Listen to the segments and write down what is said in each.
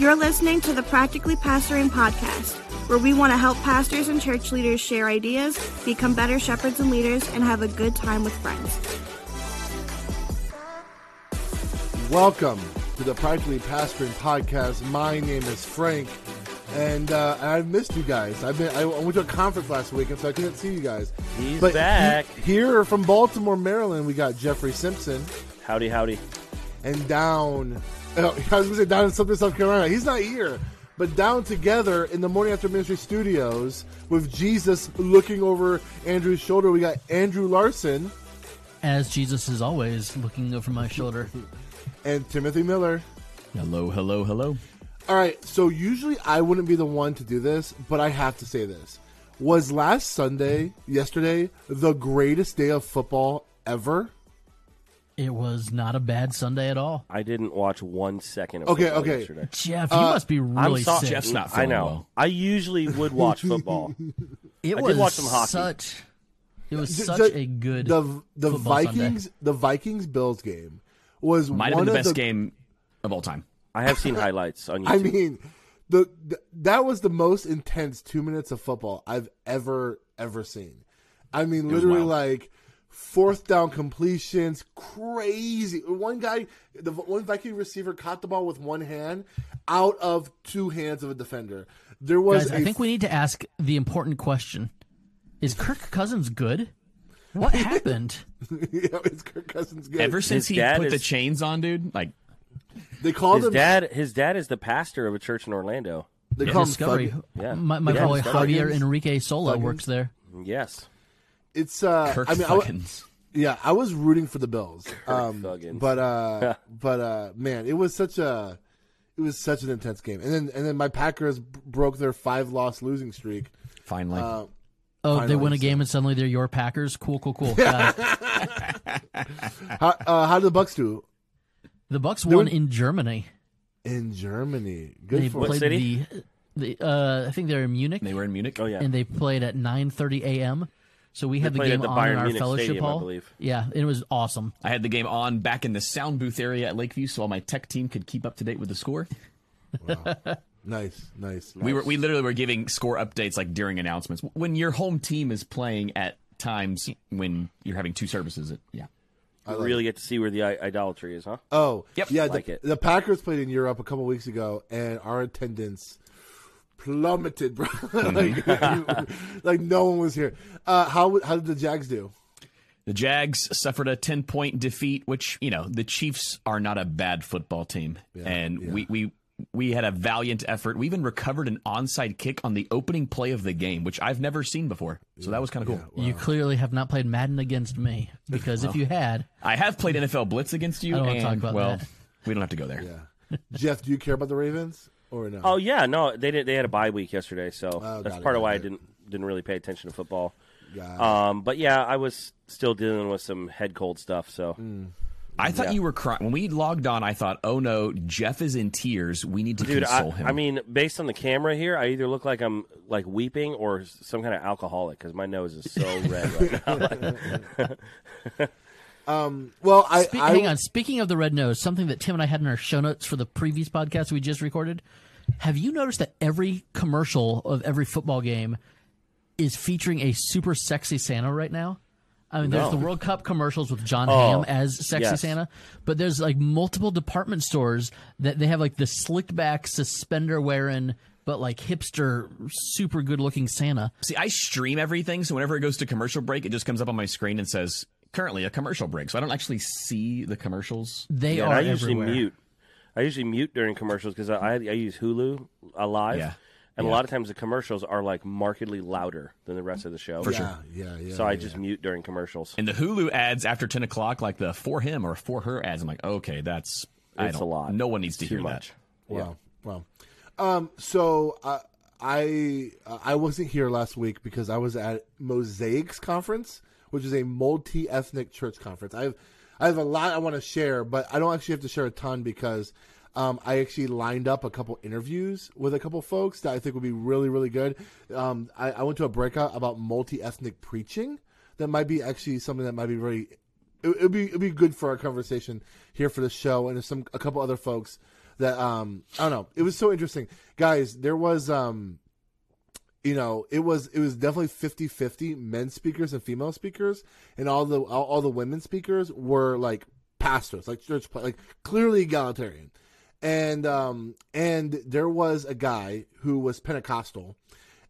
You're listening to the Practically Pastoring Podcast, where we want to help pastors and church leaders share ideas, become better shepherds and leaders, and have a good time with friends. Welcome to the Practically Pastoring Podcast. My name is Frank, and uh, I've missed you guys. I've been I went to a conference last week, and so I couldn't see you guys. He's But back. he- here from Baltimore, Maryland, we got Jeffrey Simpson, Howdy, howdy. and down. Oh, I was going to say down in something South Carolina. He's not here, but down together in the Morning After Ministry studios with Jesus looking over Andrew's shoulder. We got Andrew Larson as Jesus is always looking over my shoulder. and Timothy Miller. Hello, hello, hello. All right, so usually I wouldn't be the one to do this, but I have to say this. Was last Sunday, yesterday, the greatest day of football ever? It was not a bad Sunday at all. I didn't watch one second of Okay, football okay. yesterday. Jeff, you Uh, must be I'm really sorry. sick. Jeff's not I know. well. I usually would watch football. it I was did watch some hockey. such. It was The- such the- a good. The the Vikings Sunday. the Vikings Bills game was Might have been the of best game of all time. I have seen highlights on YouTube. I mean, the, the that was the most intense two minutes of football I've ever ever seen. I mean, was literally wild. like fourth down completions, crazy. One guy, the one Viking receiver caught the ball with one hand out of two hands of a defender. There was, Guys, a I think we need to ask the important question: Is Kirk Cousins good? What happened? yeah, it's Kirk Cousins good. Ever since His he dad put the chains on, dude, like they called his him. dad, his dad is the pastor of a church in Orlando. they call him Discovery. Thug- Yeah. My, my Yeah, boy Javier Enrique Sola Thuggins. works there. Yes. It's uh, Kirk I mean, I. Yeah, I was rooting for the Bills. Um, Thuggins. but uh, but uh, man, it was such a it was such an intense game. And then and then my Packers b- broke their five loss losing streak. Finally, Uh, Oh, they win a Finally, game and suddenly they're your Packers. Cool, cool, cool. Got how uh, how did the Bucks do the Bucks won were- in Germany. in Germany? Good They for What played city? the, the uh, I think they're in Munich. they were in Munich. Oh yeah. and they played at 9:30 a.m. So we had the game the on Bayern in our Munich fellowship Stadium, I hall. believe. Yeah, it was awesome. I had the game on back in the sound booth area at Lakeview, so all my tech team could keep up to date with the score. nice, nice. We were we literally were giving score updates like during announcements. When your home team is playing at times when you're having two services, it, yeah. You really get to see where the idolatry is, huh? Oh, Yep. yeah. Like the, it. the Packers played in Europe a couple weeks ago, and our attendance plummeted, bro. like, like no one was here. Uh, how how did the Jags do? The Jags suffered a 10 point defeat, which, you know, the Chiefs are not a bad football team. and we, we, we had a valiant effort. We even recovered an onside kick on the opening play of the game, which I've never seen before. So that was kind of cool. You clearly have not played Madden against me because if you had, I have played NFL Blitz against you, I don't wanna and, talk about well, that. we don't have to go there. Yeah, Jeff, do you care about the Ravens or no? Oh yeah, no, they did. They had a bye week yesterday, so Oh, that's it, part of got why I didn't didn't really pay attention to football. Um, but yeah, I was still dealing with some head cold stuff. So Hmm. I thought Yeah. you were crying. When we logged on, I thought, oh no, Jeff is in tears. We need to dude, I, console him. I mean, based on the camera here, I either look like I'm like weeping or some kind of alcoholic because my nose is so red right now. Um, well, I, Spe- I hang on. Speaking of the red nose, something that Tim and I had in our show notes for the previous podcast we just recorded. Have you noticed that every commercial of every football game is featuring a super sexy Santa right now? I mean, there's the World Cup commercials with John Oh, Hamm as sexy yes. Santa, but there's like multiple department stores that they have like the slicked back suspender wearing, but like hipster, super good looking Santa. See, I stream everything, so whenever it goes to commercial break, it just comes up on my screen and says, currently a commercial break. So I don't actually see the commercials. They Yeah, are and I usually everywhere. mute. I usually mute during commercials because I, I I use Hulu uh, live, Yeah. and Yeah. a lot of times the commercials are like markedly louder than the rest of the show. For yeah, yeah, yeah. So I yeah. just mute during commercials. And the Hulu ads after 10 o'clock, like the for him or for her ads, I'm like, okay, that's It's a lot. No one needs to Too hear much. Wow, wow. Um, so uh, I uh, I wasn't here last week because I was at Mosaix conference, which is a multi ethnic church conference. I have I have a lot I want to share, but I don't actually have to share a ton because um, I actually lined up a couple interviews with a couple folks that I think would be really really good. Um, I, I went to a breakout about multi ethnic preaching that might be actually something that might be really, it would be it'd be good for our conversation here for the show, and some a couple other folks that um I don't know. It was so interesting, guys. There was um you know it was it was definitely 50-50 men speakers and female speakers and all the all, all the women speakers were like pastors like church like clearly egalitarian and um and there was a guy who was pentecostal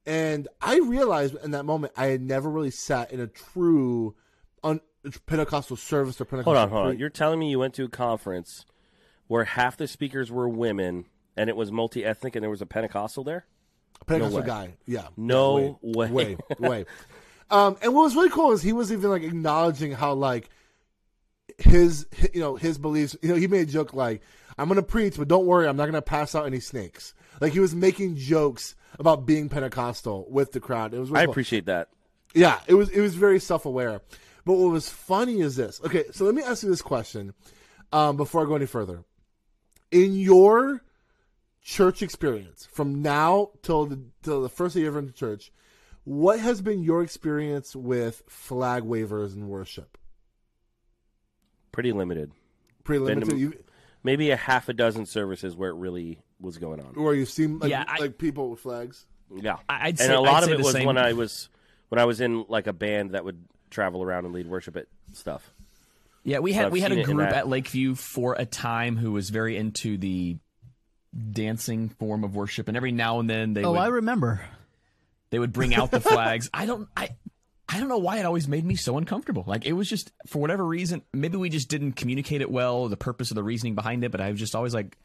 and i realized in that moment i had never really sat in a true un, pentecostal service or pentecostal Hold on, hold on. You're telling me you went to a conference where half the speakers were women and it was multi ethnic and there was a Pentecostal there? Pentecostal way. guy. Yeah. No way. Way. Way. Um, and what was really cool is he was even like acknowledging how like his, hi- you know, his beliefs. You know, he made a joke like, "I'm going to preach, but don't worry, I'm not going to pass out any snakes." Like he was making jokes about being Pentecostal with the crowd. It was. Really I cool. appreciate that. Yeah, it was it was very self aware. But what was funny is this. Okay, so let me ask you this question um, before I go any further. In your church experience, from now till the till the first day you ever into church, what has been your experience with flag wavers and worship? Pretty limited. Pretty limited. to- Maybe a half a dozen services where it really was going on. where you seen like, Yeah, I- like people with flags. Yeah. I- I'd and say- a lot I'd of it was same. when I was when I was in like a band that would travel around and lead worship at stuff. Yeah, we had I've we had a group at Lakeview for a time who was very into the dancing form of worship, and every now and then they Oh, would I remember. they would bring out the flags. I don't I I don't know why it always made me so uncomfortable. Like it was just for whatever reason, maybe we just didn't communicate it well, the purpose of the reasoning behind it. But I was just always like,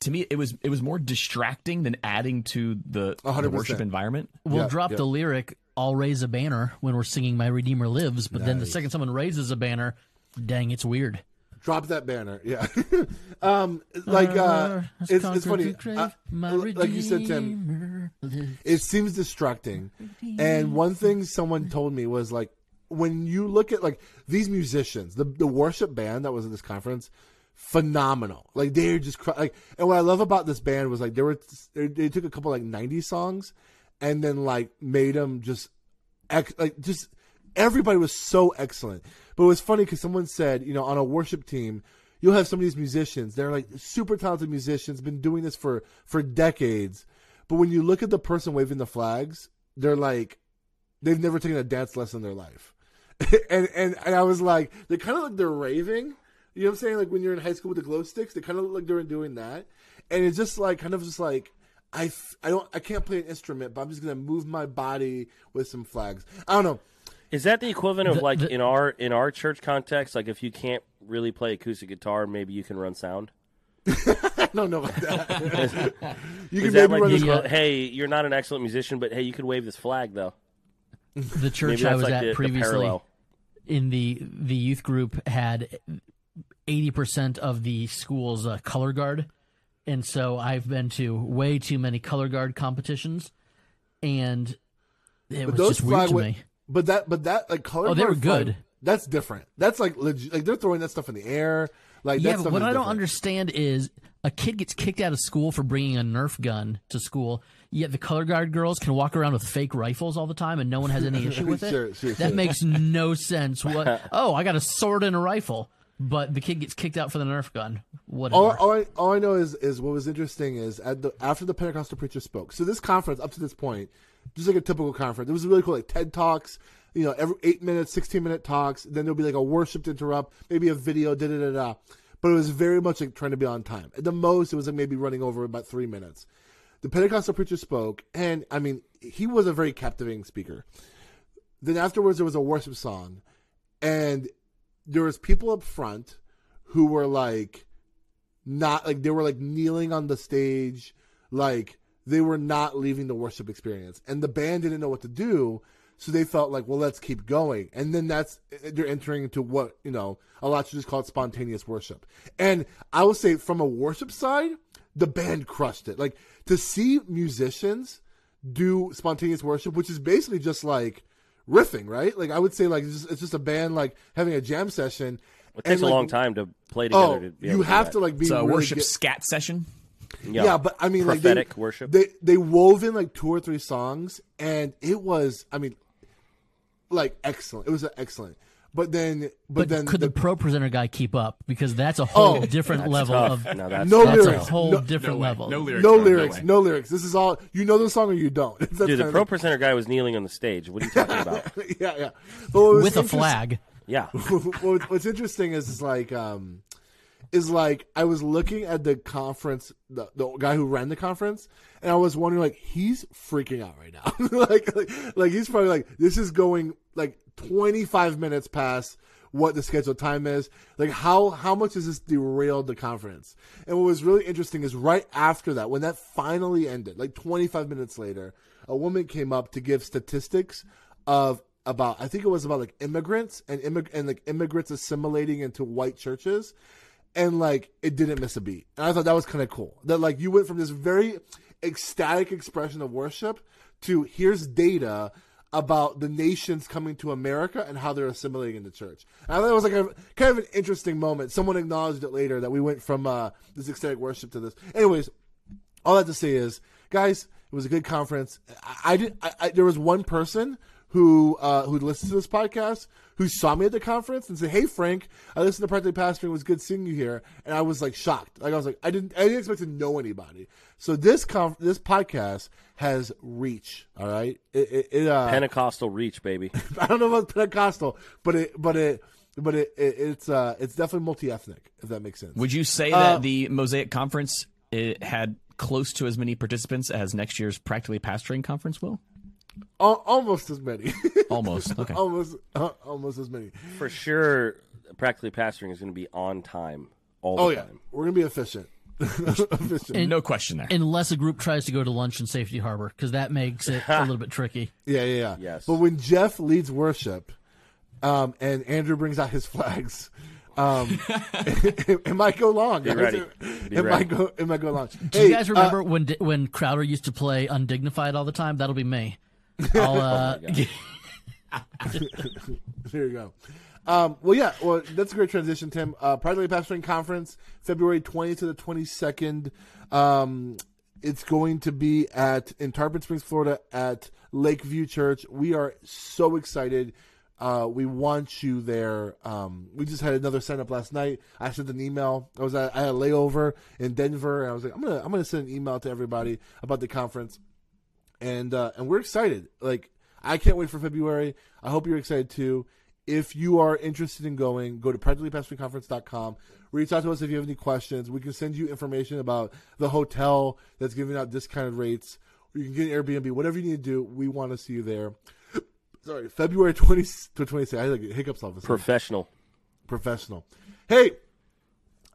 to me, it was it was more distracting than adding to the, the worship environment. We'll Yeah, drop yeah. the lyric, I'll raise a banner when we're singing My Redeemer Lives, but then the second someone raises a banner, dang, it's weird. Drop that banner, yeah. um, like uh, it's, it's funny. Uh, like you said, Tim, it seems distracting. And one thing someone told me was like, when you look at like these musicians, the the worship band that was at this conference, phenomenal. Like they're just cr- like, and what I love about this band was like they were they, they took a couple like '90s songs, and then like made them just like just everybody was so excellent. But it was funny because someone said, you know, on a worship team, you'll have some of these musicians. They're like super talented musicians, been doing this for for decades. But when you look at the person waving the flags, they're like they've never taken a dance lesson in their life. and, and and I was like, they kind of like they're raving. You know what I'm saying? Like when you're in high school with the glow sticks, they kind of look like they're doing that. And it's just like kind of just like I I don't I can't play an instrument, but I'm just gonna move my body with some flags. I don't know. Is that the equivalent of The- like the- in our in our church context? Like if you can't really play acoustic guitar, maybe you can run sound. I don't know about that. you Is can that maybe like run the this. Yeah. equivalent- hey, you're not an excellent musician, but hey, you could wave this flag though. The church I was like at the, the previously parallel. in the the youth group had 80% of the school's uh, color guard. And so I've been to way too many color guard competitions and it But was those just weird to wa- me. But that but that like color. Oh, they were good. That's different. That's like legit. Like they're throwing that stuff in the air. Like Yeah, but what I don't different. understand is a kid gets kicked out of school for bringing a Nerf gun to school, yet the color guard girls can walk around with fake rifles all the time and no one has any issue with it. Sure, sure, that sure. makes no sense. What? Oh, I got a sword and a rifle, but the kid gets kicked out for the Nerf gun. Whatever. All, all, I, all I know is is what was interesting is at the after the Pentecostal preacher spoke. So this conference up to this point, just like a typical conference, it was really cool. Like TED talks, you know, every eight minutes, sixteen minute talks. Then there'll be like a worship to interrupt, maybe a video, da da da da. But it was very much like trying to be on time. At the most, it was like maybe running over about three minutes. The Pentecostal preacher spoke, and I mean, he was a very captivating speaker. Then afterwards, there was a worship song, and there was people up front who were like not like they were like kneeling on the stage like they were not leaving the worship experience. And the band didn't know what to do so they felt like well let's keep going. And then that's they're entering into what you know a lot of just call it spontaneous worship. And i will say from a worship side the band crushed it. Like to see musicians do spontaneous worship which is basically just like riffing right? Like i would say like it's just, it's just a band like having a jam session It takes and, a long like, time to play together. Oh, to be you able to have to like be It's a really worship get- scat session. Yeah, but I mean, like prophetic they, worship. They they wove in like two or three songs, and it was, I mean, like excellent. It was excellent. but then, but, But, then could the, the- pro presenter guy keep up? Because that's a whole Oh, different level Tough. of No, that's No that's lyrics. a whole No- different no level. No lyrics. no Ron, lyrics, way. no lyrics. This is all you know the song or you don't. That's Dude, the pro of presenter guy was kneeling on the stage. What are you talking about? yeah, yeah. But what was with a flag. Yeah. what, what's interesting is, is like um is like I was looking at the conference the, the guy who ran the conference and I was wondering like he's freaking out right now. Like, like like he's probably like this is going like 25 minutes past what the scheduled time is. Like how how much has this derailed the conference? And what was really interesting is right after that when that finally ended like 25 minutes later a woman came up to give statistics of about I think it was about like immigrants and immig- and like immigrants assimilating into white churches, and like it didn't miss a beat. And I thought that was kind of cool. That like you went from this very ecstatic expression of worship to here's data about the nations coming to America and how they're assimilating in the church. And I thought it was like a kind of an interesting moment. Someone acknowledged it later that we went from uh, this ecstatic worship to this. Anyways, all that to say is, guys, it was a good conference. I, I did. I, I, there was one person who uh, who listened to this podcast who saw me at the conference and said, "Hey, Frank, I listened to Practically Pastoring. It was good seeing you here." And I was like shocked. Like I was like, I didn't. I didn't expect to know anybody. So this conf- this podcast has reach. All right. It, it, it uh, Pentecostal reach, baby. I don't know about Pentecostal, but it but it but it, it it's uh it's definitely multi ethnic. If that makes sense. Would you say Uh, that the Mosaic Conference it had close to as many participants as next year's Practically Pastoring Conference will? Al- almost as many. Almost. Okay. almost uh, almost as many. For sure, practically pastoring is going to be on time all the Oh yeah, time. we're gonna be efficient. efficient. And- No question there. Unless a group tries to go to lunch in Safety Harbor, because that makes it a little bit tricky. Yeah, yeah, yeah. Yes. But when Jeff leads worship, um, and Andrew brings out his flags, um, it, it might go long. guys. ready. It, Be it ready. might go. It might go long. Do you guys remember when when Crowder used to play Undignified all the time? That'll be me. I'll, uh, there you go. Um, well, yeah. Well, that's a great transition, Tim. Uh, Practically Pastoring Conference, February 20th to the 22nd. Um, it's going to be at in Tarpon Springs, Florida, at Lakeview Church. We are so excited. Uh, we want you there. Um, we just had another sign up last night. I sent an email. I was at, I had a layover in Denver, and I was like, I'm gonna I'm gonna send an email to everybody about the conference and uh, and we're excited. Like I can't wait for February. I hope you're excited too. If you are interested in going, go to practicallypastoringconference.com. Reach out to us if you have any questions. We can send you information about the hotel that's giving out discounted rates. Or you can get an Airbnb, whatever you need to do. We want to see you there. Sorry, February 20 to 26. I had like hiccups off this. Professional. Professional. Hey,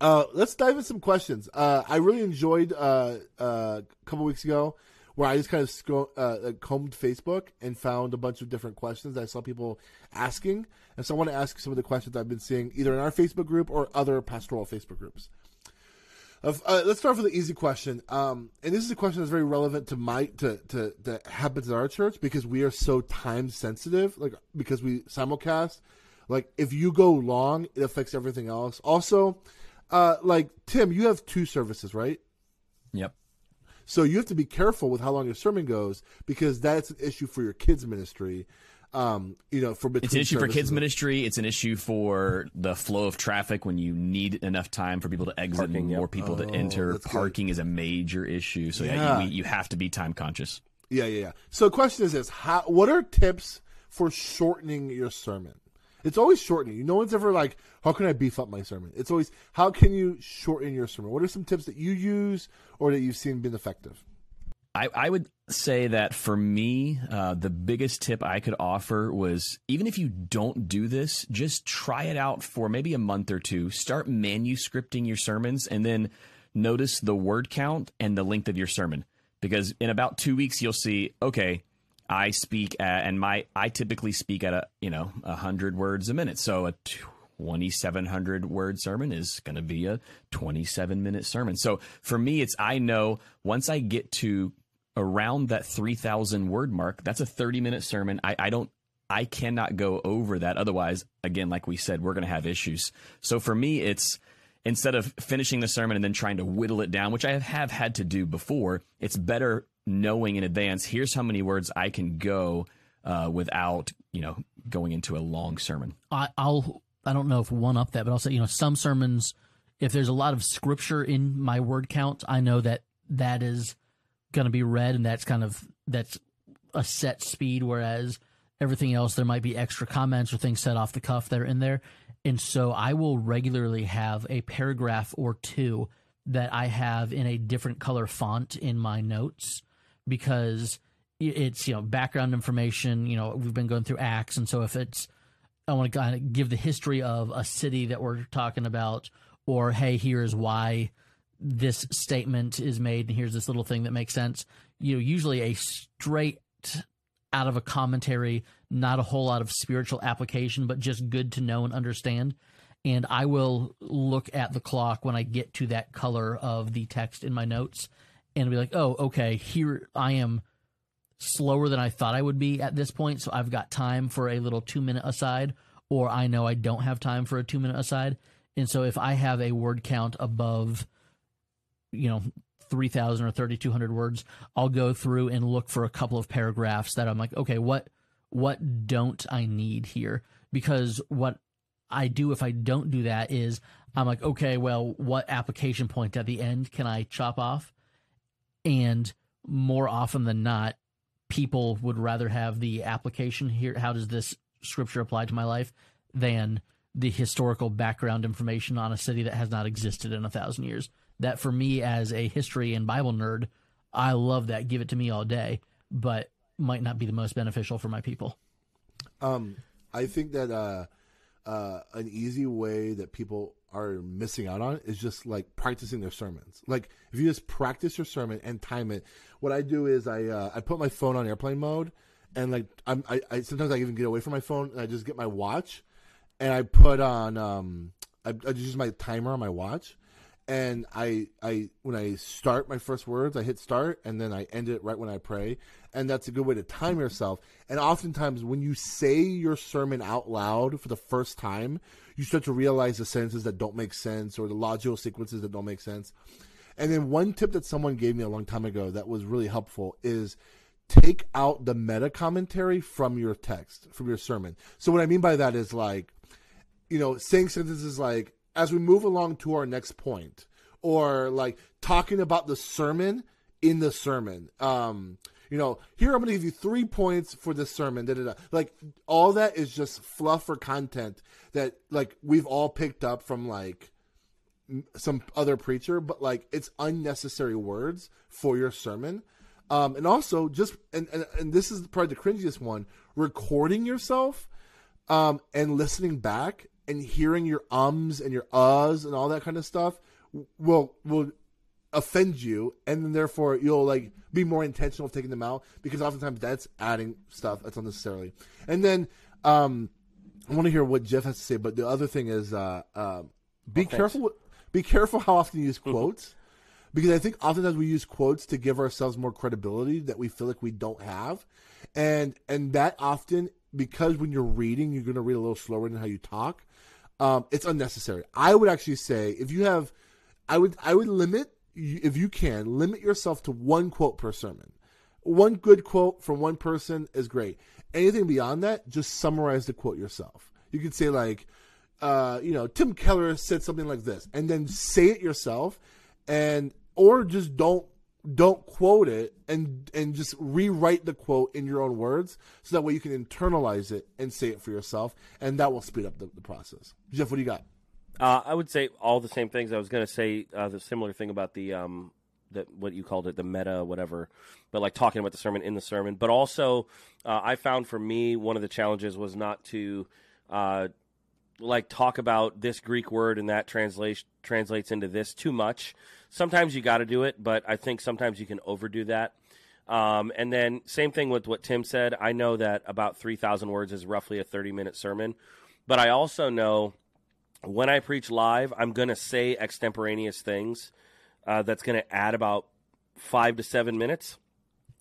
uh, let's dive into some questions. Uh, I really enjoyed uh, uh, a couple weeks ago where I just kind of uh, combed Facebook and found a bunch of different questions that I saw people asking, and so I want to ask some of the questions I've been seeing either in our Facebook group or other pastoral Facebook groups. Uh, let's start with the easy question, um, and this is a question that's very relevant to my to, to that happens at our church because we are so time sensitive, like because we simulcast. Like if you go long, it affects everything else. Also, uh, like Tim, you have two services, right? Yep. So you have to be careful with how long your sermon goes because that's an issue for your kids ministry. Um, you know, for between It's an issue for kids ministry. It's an issue for the flow of traffic when you need enough time for people to exit Parking, and yep. more people to enter. Oh, that's good. Parking is a major issue. So yeah, Yeah. you, you have to be time conscious. Yeah, yeah, yeah. So the question is this: How? What are tips for shortening your sermon? It's always shortening. No one's ever like, "How can I beef up my sermon?" It's always, "How can you shorten your sermon?" What are some tips that you use or that you've seen been effective? I, I would say that for me, uh, the biggest tip I could offer was even if you don't do this, just try it out for maybe a month or two. Start manuscripting your sermons and then notice the word count and the length of your sermon. Because in about two weeks, you'll see, okay, I speak at, and my I typically speak at a you know hundred words a minute. So a twenty seven hundred word sermon is going to be a twenty seven minute sermon. So for me, it's I know once I get to around that three thousand word mark, that's a thirty minute sermon. I, I don't I cannot go over that. Otherwise, again, like we said, we're going to have issues. So for me, it's instead of finishing the sermon and then trying to whittle it down, which I have had to do before, it's better knowing in advance. Here's how many words I can go uh, without, you know, going into a long sermon. I, I'll I don't know if one up that, but I'll say you know some sermons, if there's a lot of scripture in my word count, I know that that is going to be read, and that's kind of that's a set speed. Whereas everything else, there might be extra comments or things set off the cuff that are in there, and so I will regularly have a paragraph or two that I have in a different color font in my notes because it's you know background information. You know we've been going through Acts, and so if it's I want to kind of give the history of a city that we're talking about, or hey, here's why this statement is made, and here's this little thing that makes sense. You know, usually a straight out of a commentary, not a whole lot of spiritual application, but just good to know and understand. And I will look at the clock when I get to that color of the text in my notes and be like, oh, okay, here I am slower than I thought I would be at this point. So I've got time for a little two minute aside, or I know I don't have time for a two minute aside. And so if I have a word count above, you know, 3,000 or 3,200 words, I'll go through and look for a couple of paragraphs that I'm like, okay, what, what don't I need here? Because what I do if I don't do that is I'm like, okay, well, what application point at the end can I chop off? And more often than not, people would rather have the application here. How does this scripture apply to my life? Than the historical background information on a city that has not existed in a thousand years. That for me, as a history and Bible nerd, I love that. Give it to me all day, but might not be the most beneficial for my people. Um, I think that uh, uh, an easy way that people are missing out on is just like practicing their sermons. Like if you just practice your sermon and time it, what I do is I uh, I put my phone on airplane mode, and like I'm I, I sometimes I even get away from my phone and I just get my watch, and I put on um I, I just use my timer on my watch, and I I when I start my first words, I hit start, and then I end it right when I pray, and that's a good way to time yourself. And oftentimes, when you say your sermon out loud for the first time, you start to realize the sentences that don't make sense or the logical sequences that don't make sense. And then one tip that someone gave me a long time ago that was really helpful is take out the meta commentary from your text, from your sermon. So what I mean by that is like, you know, saying sentences like, as we move along to our next point, or like talking about the sermon in the sermon. Um, you know, here I'm going to give you three points for this sermon. Da, da, da. Like all that is just fluff or content that like we've all picked up from like some other preacher, but like it's unnecessary words for your sermon. Um, and also just and, and and this is probably the cringiest one: recording yourself um, and listening back and hearing your ums and your uhs and all that kind of stuff will will offend you, and then therefore you'll like be more intentional of taking them out because oftentimes that's adding stuff that's unnecessarily. And then um, I want to hear what Jeff has to say, but the other thing is uh, uh, be oh, careful. Be careful how often you use quotes. because I think oftentimes we use quotes to give ourselves more credibility that we feel like we don't have, and and that often because when you're reading, you're going to read a little slower than how you talk. Um, it's unnecessary. I would actually say if you have, I would I would limit if you can, limit yourself to one quote per sermon. One good quote from one person is great. Anything beyond that, just summarize the quote yourself. You could say like, uh, you know, Tim Keller said something like this, and then say it yourself, and or just don't don't quote it and and just rewrite the quote in your own words so that way you can internalize it and say it for yourself and that will speed up the, the process jeff what do you got uh, I would say all the same things. I was going to say uh, the similar thing about the um, what you called it, the meta, whatever, but like talking about the sermon in the sermon. But also, uh, I found for me one of the challenges was not to uh, like talk about this Greek word and that translation translates into this too much. Sometimes you got to do it, but I think sometimes you can overdo that. Um, and then same thing with what Tim said. I know that about three thousand words is roughly a thirty minute sermon, but I also know when I preach live, I'm going to say extemporaneous things. Uh, that's going to add about five to seven minutes.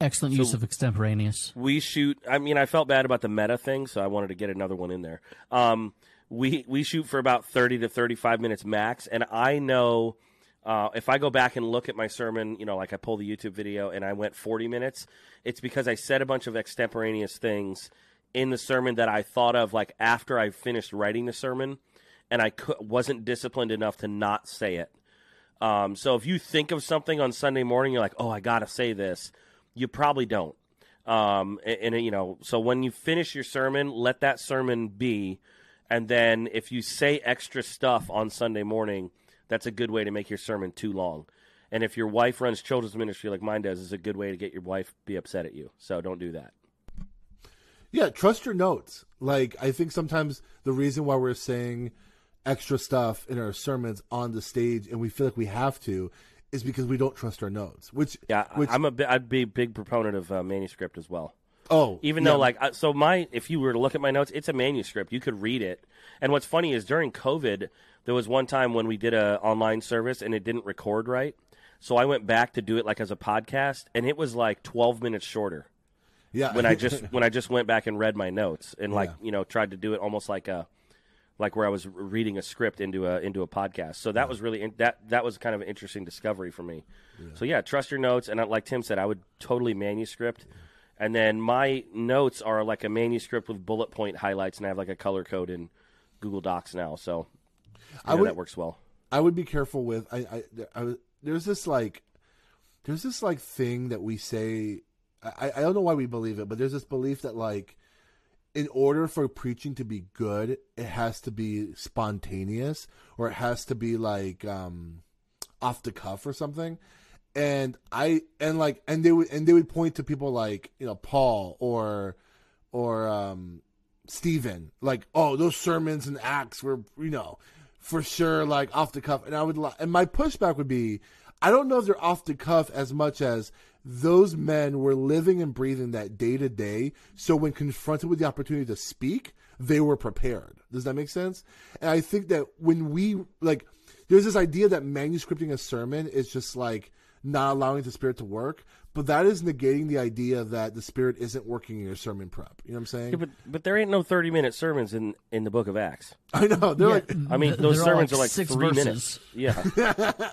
Excellent so use of extemporaneous. We shoot. I mean, I felt bad about the meta thing, so I wanted to get another one in there. Um, we we shoot for about thirty to thirty five minutes max, and I know. Uh, if I go back and look at my sermon, you know, like I pull the YouTube video and I went 40 minutes, it's because I said a bunch of extemporaneous things in the sermon that I thought of like after I finished writing the sermon, and I cou- wasn't disciplined enough to not say it. Um, so if you think of something on Sunday morning, you're like, "Oh, I got to say this," you probably don't. Um, and, and, you know, so when you finish your sermon, let that sermon be, and then if you say extra stuff on Sunday morning, that's a good way to make your sermon too long. And if your wife runs children's ministry like mine does, is a good way to get your wife be upset at you. So don't do that. Yeah, trust your notes. Like I think sometimes the reason why we're saying extra stuff in our sermons on the stage and we feel like we have to is because we don't trust our notes. Which Yeah, which, I'm a bi- I'd be a big proponent of uh, manuscript as well. oh Even yeah, though, like, so my, if you were to look at my notes, it's a manuscript. You could read it. And what's funny is during COVID, there was one time when we did a online service and it didn't record right. So I went back to do it like as a podcast, and it was like 12 minutes shorter yeah when I just when I just went back and read my notes and like Yeah. you know tried to do it almost like a like where I was reading a script into a into a podcast. So that was really in, that that was kind of an interesting discovery for me. So yeah, trust your notes and uh, like Tim said, I would totally manuscript. And then my notes are like a manuscript with bullet point highlights, and I have like a color code in Google Docs now. So I would- that works well. I would be careful with. I, I, I there's this like, there's this like thing that we say. I, I don't know why we believe it, but there's this belief that like, in order for preaching to be good, it has to be spontaneous or it has to be like um, off the cuff or something. And I and like and they would and they would point to people like you know Paul or or um, Stephen like oh those sermons and acts were you know for sure like off the cuff and I would and my pushback would be I don't know if they're off the cuff as much as those men were living and breathing that day to day so when confronted with the opportunity to speak they were prepared. Does that make sense? And I think that when we like there's this idea that manuscripting a sermon is just like not allowing the spirit to work but that is negating the idea that the spirit isn't working in your sermon prep you know what I'm saying Yeah, but but there ain't no thirty minute sermons in in the Book of Acts. I know they're like I mean, Th- those they're all sermons are like six three verses. minutes. Yeah.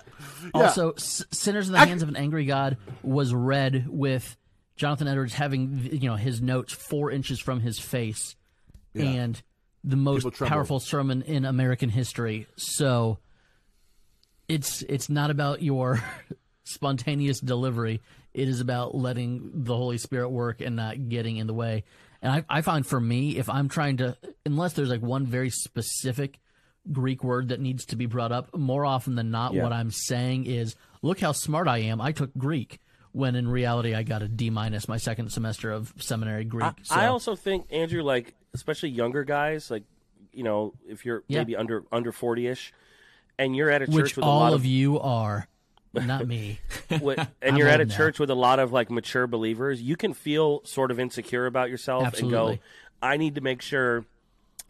Also, S- "Sinners in the Hands of an Angry God" was read with Jonathan Edwards having you know his notes four inches from his face, and the most powerful sermon in American history. So, it's it's not about your spontaneous delivery. It is about letting the Holy Spirit work and not getting in the way. And I, I find for me, if I'm trying to, unless there's like one very specific Greek word that needs to be brought up, more often than not, Yeah. what I'm saying is, look how smart I am. I took Greek. When in reality, I got a D minus my second semester of seminary Greek. I, so, I also think Andrew, like especially younger guys, like you know, if you're Yeah. maybe under under forty ish, and you're at a church which with a all lot of of, you are, not me. wi- I'm and you're at a now. church with a lot of like mature believers, you can feel sort of insecure about yourself and go, I need to make sure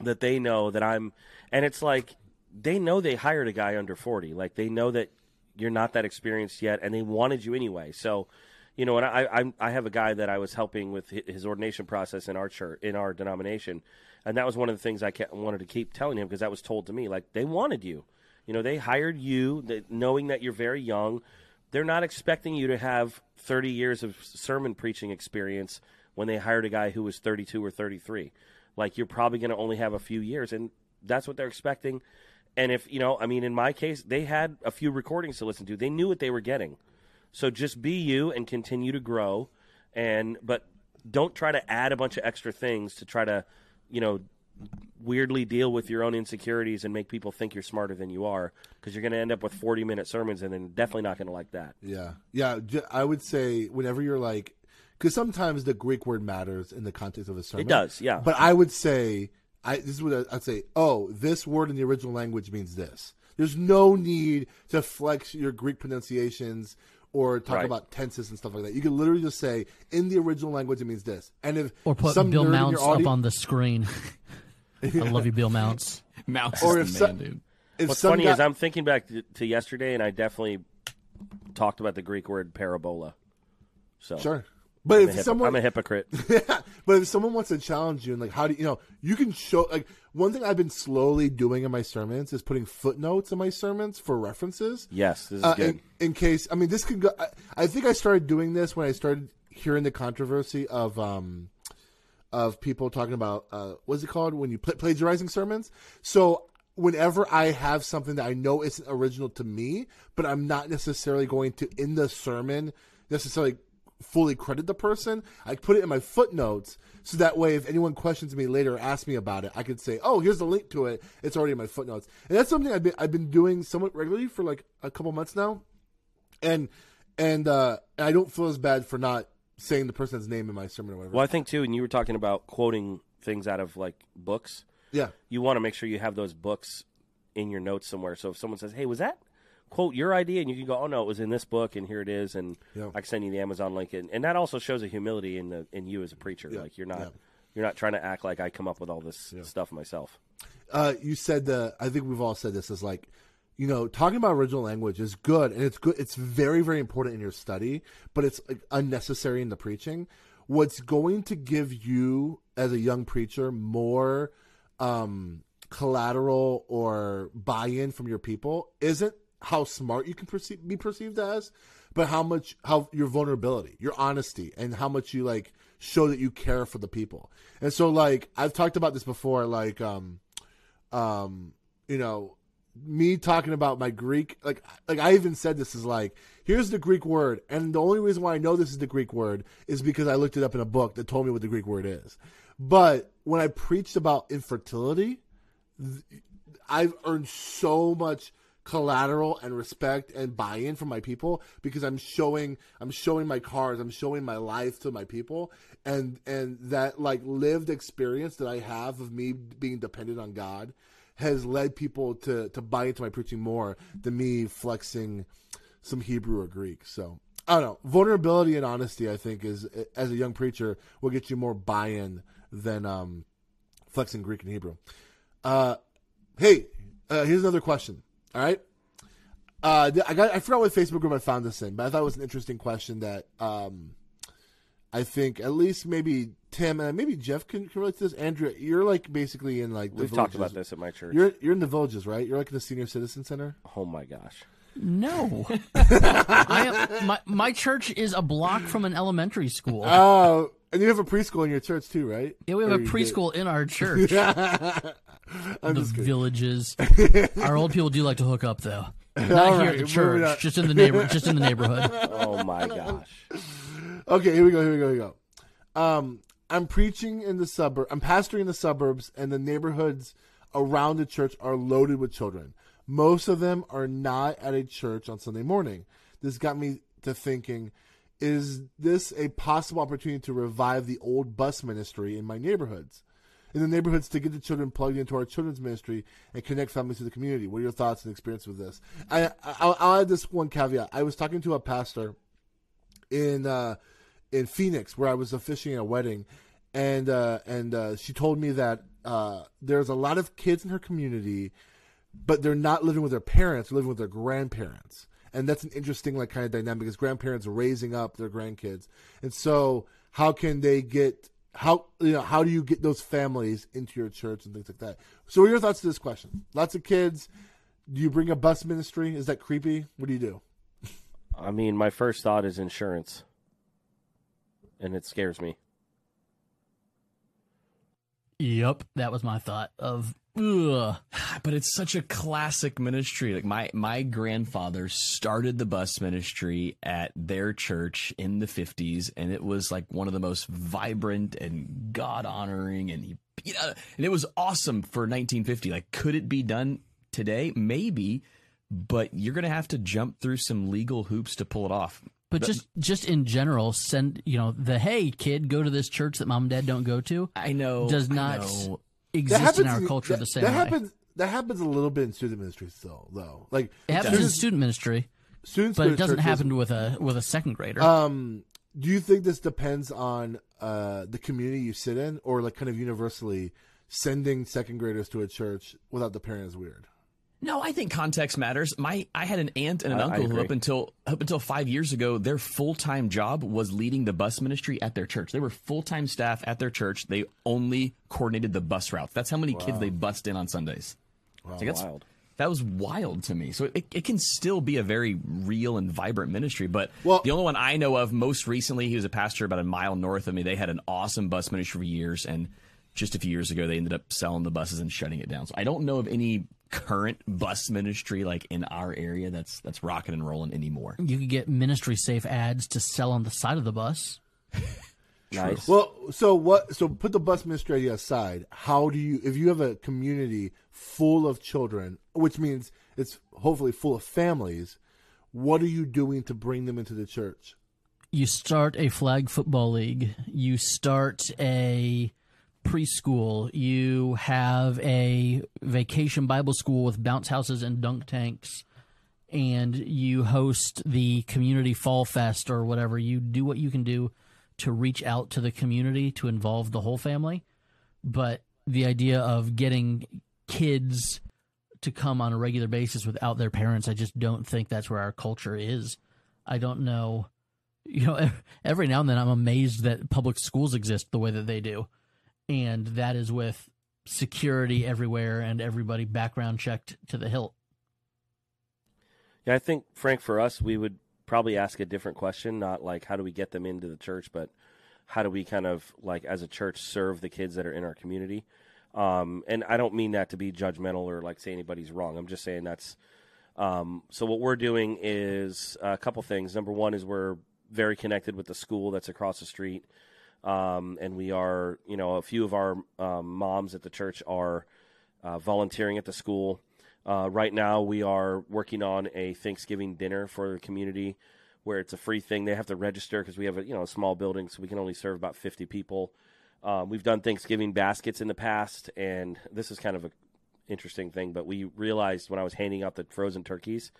that they know that I'm, and it's like they know they hired a guy under forty, like they know that you're not that experienced yet, and they wanted you anyway, so. You know, and I, I I have a guy that I was helping with his ordination process in our church, in our denomination, and that was one of the things I kept, wanted to keep telling him because that was told to me. Like they wanted you, you know, they hired you, that, knowing that you're very young. They're not expecting you to have 30 years of sermon preaching experience when they hired a guy who was 32 or 33. Like you're probably going to only have a few years, and that's what they're expecting. And if you know, I mean, in my case, they had a few recordings to listen to. They knew what they were getting. So just be you and continue to grow, and but don't try to add a bunch of extra things to try to, you know, weirdly deal with your own insecurities and make people think you're smarter than you are because you're going to end up with 40 minute sermons and then definitely not going to like that. Yeah, yeah. I would say whenever you're like, because sometimes the Greek word matters in the context of a sermon. It does, yeah. But I would say, I this is what I'd say. Oh, this word in the original language means this. There's no need to flex your Greek pronunciations or talk Right. about tenses and stuff like that. You can literally just say in the original language it means this. And if Or put some Bill nerd in up on the screen. I love you, Bill Mounce. Mouse Or is if the so- man, dude. if What's some funny guy- is I'm thinking back to, to yesterday and I definitely talked about the Greek word parabola. So sure. But I'm, a if hypo- someone I'm a hypocrite. Yeah, but if someone wants to challenge you and like how do you, you know you can show like one thing I've been slowly doing in my sermons is putting footnotes in my sermons for references. yes, this is Uh, good. in, in case I mean this could go. I, I think I started doing this when I started hearing the controversy of um of people talking about uh, what's it called when you pl- plagiarizing sermons. So whenever I have something that I know isn't original to me, but I'm not necessarily going to in the sermon necessarily fully credit the person, I put it in my footnotes so that way if anyone questions me later or asks me about it, I could say, "Oh, here's the link to it. It's already in my footnotes." And that's something I've been I've been doing somewhat regularly for like a couple months now, and and uh, I don't feel as bad for not saying the person's name in my sermon or whatever. Well, I think too, and you were talking about quoting things out of like books. Yeah, You want to make sure you have those books in your notes somewhere. So if someone says, "Hey, was that quote your idea?" and you can go, "Oh no, it was in this book, and here it is," and Yeah. I can send you the Amazon link, and, and that also shows a humility in the in you as a preacher. Yeah. Like you're not Yeah. you're not trying to act like I come up with all this stuff myself. uh, you said the. I think we've all said this is like, you know, talking about original language is good, and it's good. It's very, very important in your study, but it's like, unnecessary in the preaching. What's going to give you, as a young preacher, more um, collateral or buy-in from your people isn't how smart you can perceive, be perceived as, but how much how your vulnerability, your honesty, and how much you like show that you care for the people. And so, like I've talked about this before, like um, um, you know, me talking about my Greek, like like I even said this is like here's the Greek word, and the only reason why I know this is the Greek word is because I looked it up in a book that told me what the Greek word is. But when I preached about infertility, I've earned so much collateral and respect and buy-in from my people because I'm showing I'm showing my cards, I'm showing my life to my people and and that like lived experience that I have of me being dependent on God has led people to to buy into my preaching more than me flexing some Hebrew or Greek. So I don't know. Vulnerability and honesty, I think, is as a young preacher will get you more buy-in than um, flexing Greek and Hebrew. Uh, hey, uh, here's another question. All right. Uh, I got I forgot what Facebook group I found this in, but I thought it was an interesting question that um, I think at least maybe Tim and maybe Jeff can, can relate to this. Andrew, you're like basically in like the We've talked about this at my church. You're you're in the villages, right? You're like in the senior citizen center. oh my gosh. No, I am, my my church is a block from an elementary school. Oh, and you have a preschool in your church too, right? yeah, we have Or a preschool in our church. I'm the just villages. Our old people do like to hook up, though. Not All here right, at the church, just in the neighbor, just in the neighborhood. Oh my gosh. Okay, here we go. Here we go. Here we go. Um, I'm preaching in the suburb. I'm pastoring in the suburbs, and the neighborhoods around the church are loaded with children. Most of them are not at a church on Sunday morning. This got me to thinking: Is this a possible opportunity to revive the old bus ministry in my neighborhoods? In the neighborhoods to get the children plugged into our children's ministry and connect families to the community. What are your thoughts and experience with this? I, I'll, I'll add this one caveat. I was talking to a pastor in uh, in Phoenix where I was officiating a wedding, and uh, and uh, she told me that uh, there's a lot of kids in her community, but they're not living with their parents; they're living with their grandparents, and that's an interesting like kind of dynamic because grandparents raising up their grandkids, and so how can they get how you know how do you get those families into your church and things like that? So, what are your thoughts to this question? Lots of kids. Do you bring a bus ministry? Is that creepy? What do you do? I mean, my first thought is insurance, and it scares me. Yep, that was my thought of. Ugh. But it's such a classic ministry. Like my my grandfather started the bus ministry at their church in the 50s and it was like one of the most vibrant and God honoring and he you know, and it was awesome for 1950. Like could it be done today? Maybe, but you're going to have to jump through some legal hoops to pull it off. But just just in general, send you know the hey kid, go to this church that mom and dad don't go to I know does not know. exist in our culture that, the same that way. happens. That happens a little bit in student ministry though. Though, like it happens in student ministry, students, but it doesn't happen with a with a second grader. Um, do you think this depends on uh, the community you sit in, or like kind of universally sending second graders to a church without the parent is weird? No, I think context matters. My I had an aunt and an I- I uncle who up until up until five years ago, their full time job was leading the bus ministry at their church. They were full time staff at their church. They only coordinated the bus routes. That's how many kids they bussed in on Sundays. Like, that's Wild. that was wild to me. So it, it can still be a very real and vibrant ministry. But Well- the only one I know of most recently, he was a pastor about a mile north of me. They had an awesome bus ministry for years, and just a few years ago, they ended up selling the buses and shutting it down. So I don't know of any current bus ministry like in our area that's that's rocking and rolling anymore. You could get MinistrySafe ads to sell on the side of the bus. Nice. Well, so what? So put the bus ministry idea aside. How do you, if you have a community full of children, which means it's hopefully full of families, what are you doing to bring them into the church? You start a flag football league. You start a preschool. You have a vacation Bible school with bounce houses and dunk tanks. And you host the community fall fest or whatever. You do what you can do to reach out to the community to involve the whole family. But the idea of getting kids to come on a regular basis without their parents, I just don't think that's where our culture is. I don't know. You know, every now and then I'm amazed that public schools exist the way that they do. And that is with security everywhere and everybody background checked to the hilt. Yeah, I think Frank, for us, we would probably ask a different question, not like how do we get them into the church, but how do we kind of like as a church serve the kids that are in our community. Um, and I don't mean that to be judgmental or like say anybody's wrong. I'm just saying that's um, so. What we're doing is a couple things. Number one is we're very connected with the school that's across the street, um, and we are, you know, a few of our um, moms at the church are uh, volunteering at the school. Uh, right now, we are working on a Thanksgiving dinner for the community, where it's a free thing. They have to register because we have a you know a small building, so we can only serve about fifty people. Um, we've done Thanksgiving baskets in the past, and this is kind of a interesting thing. But we realized when I was handing out the frozen turkeys,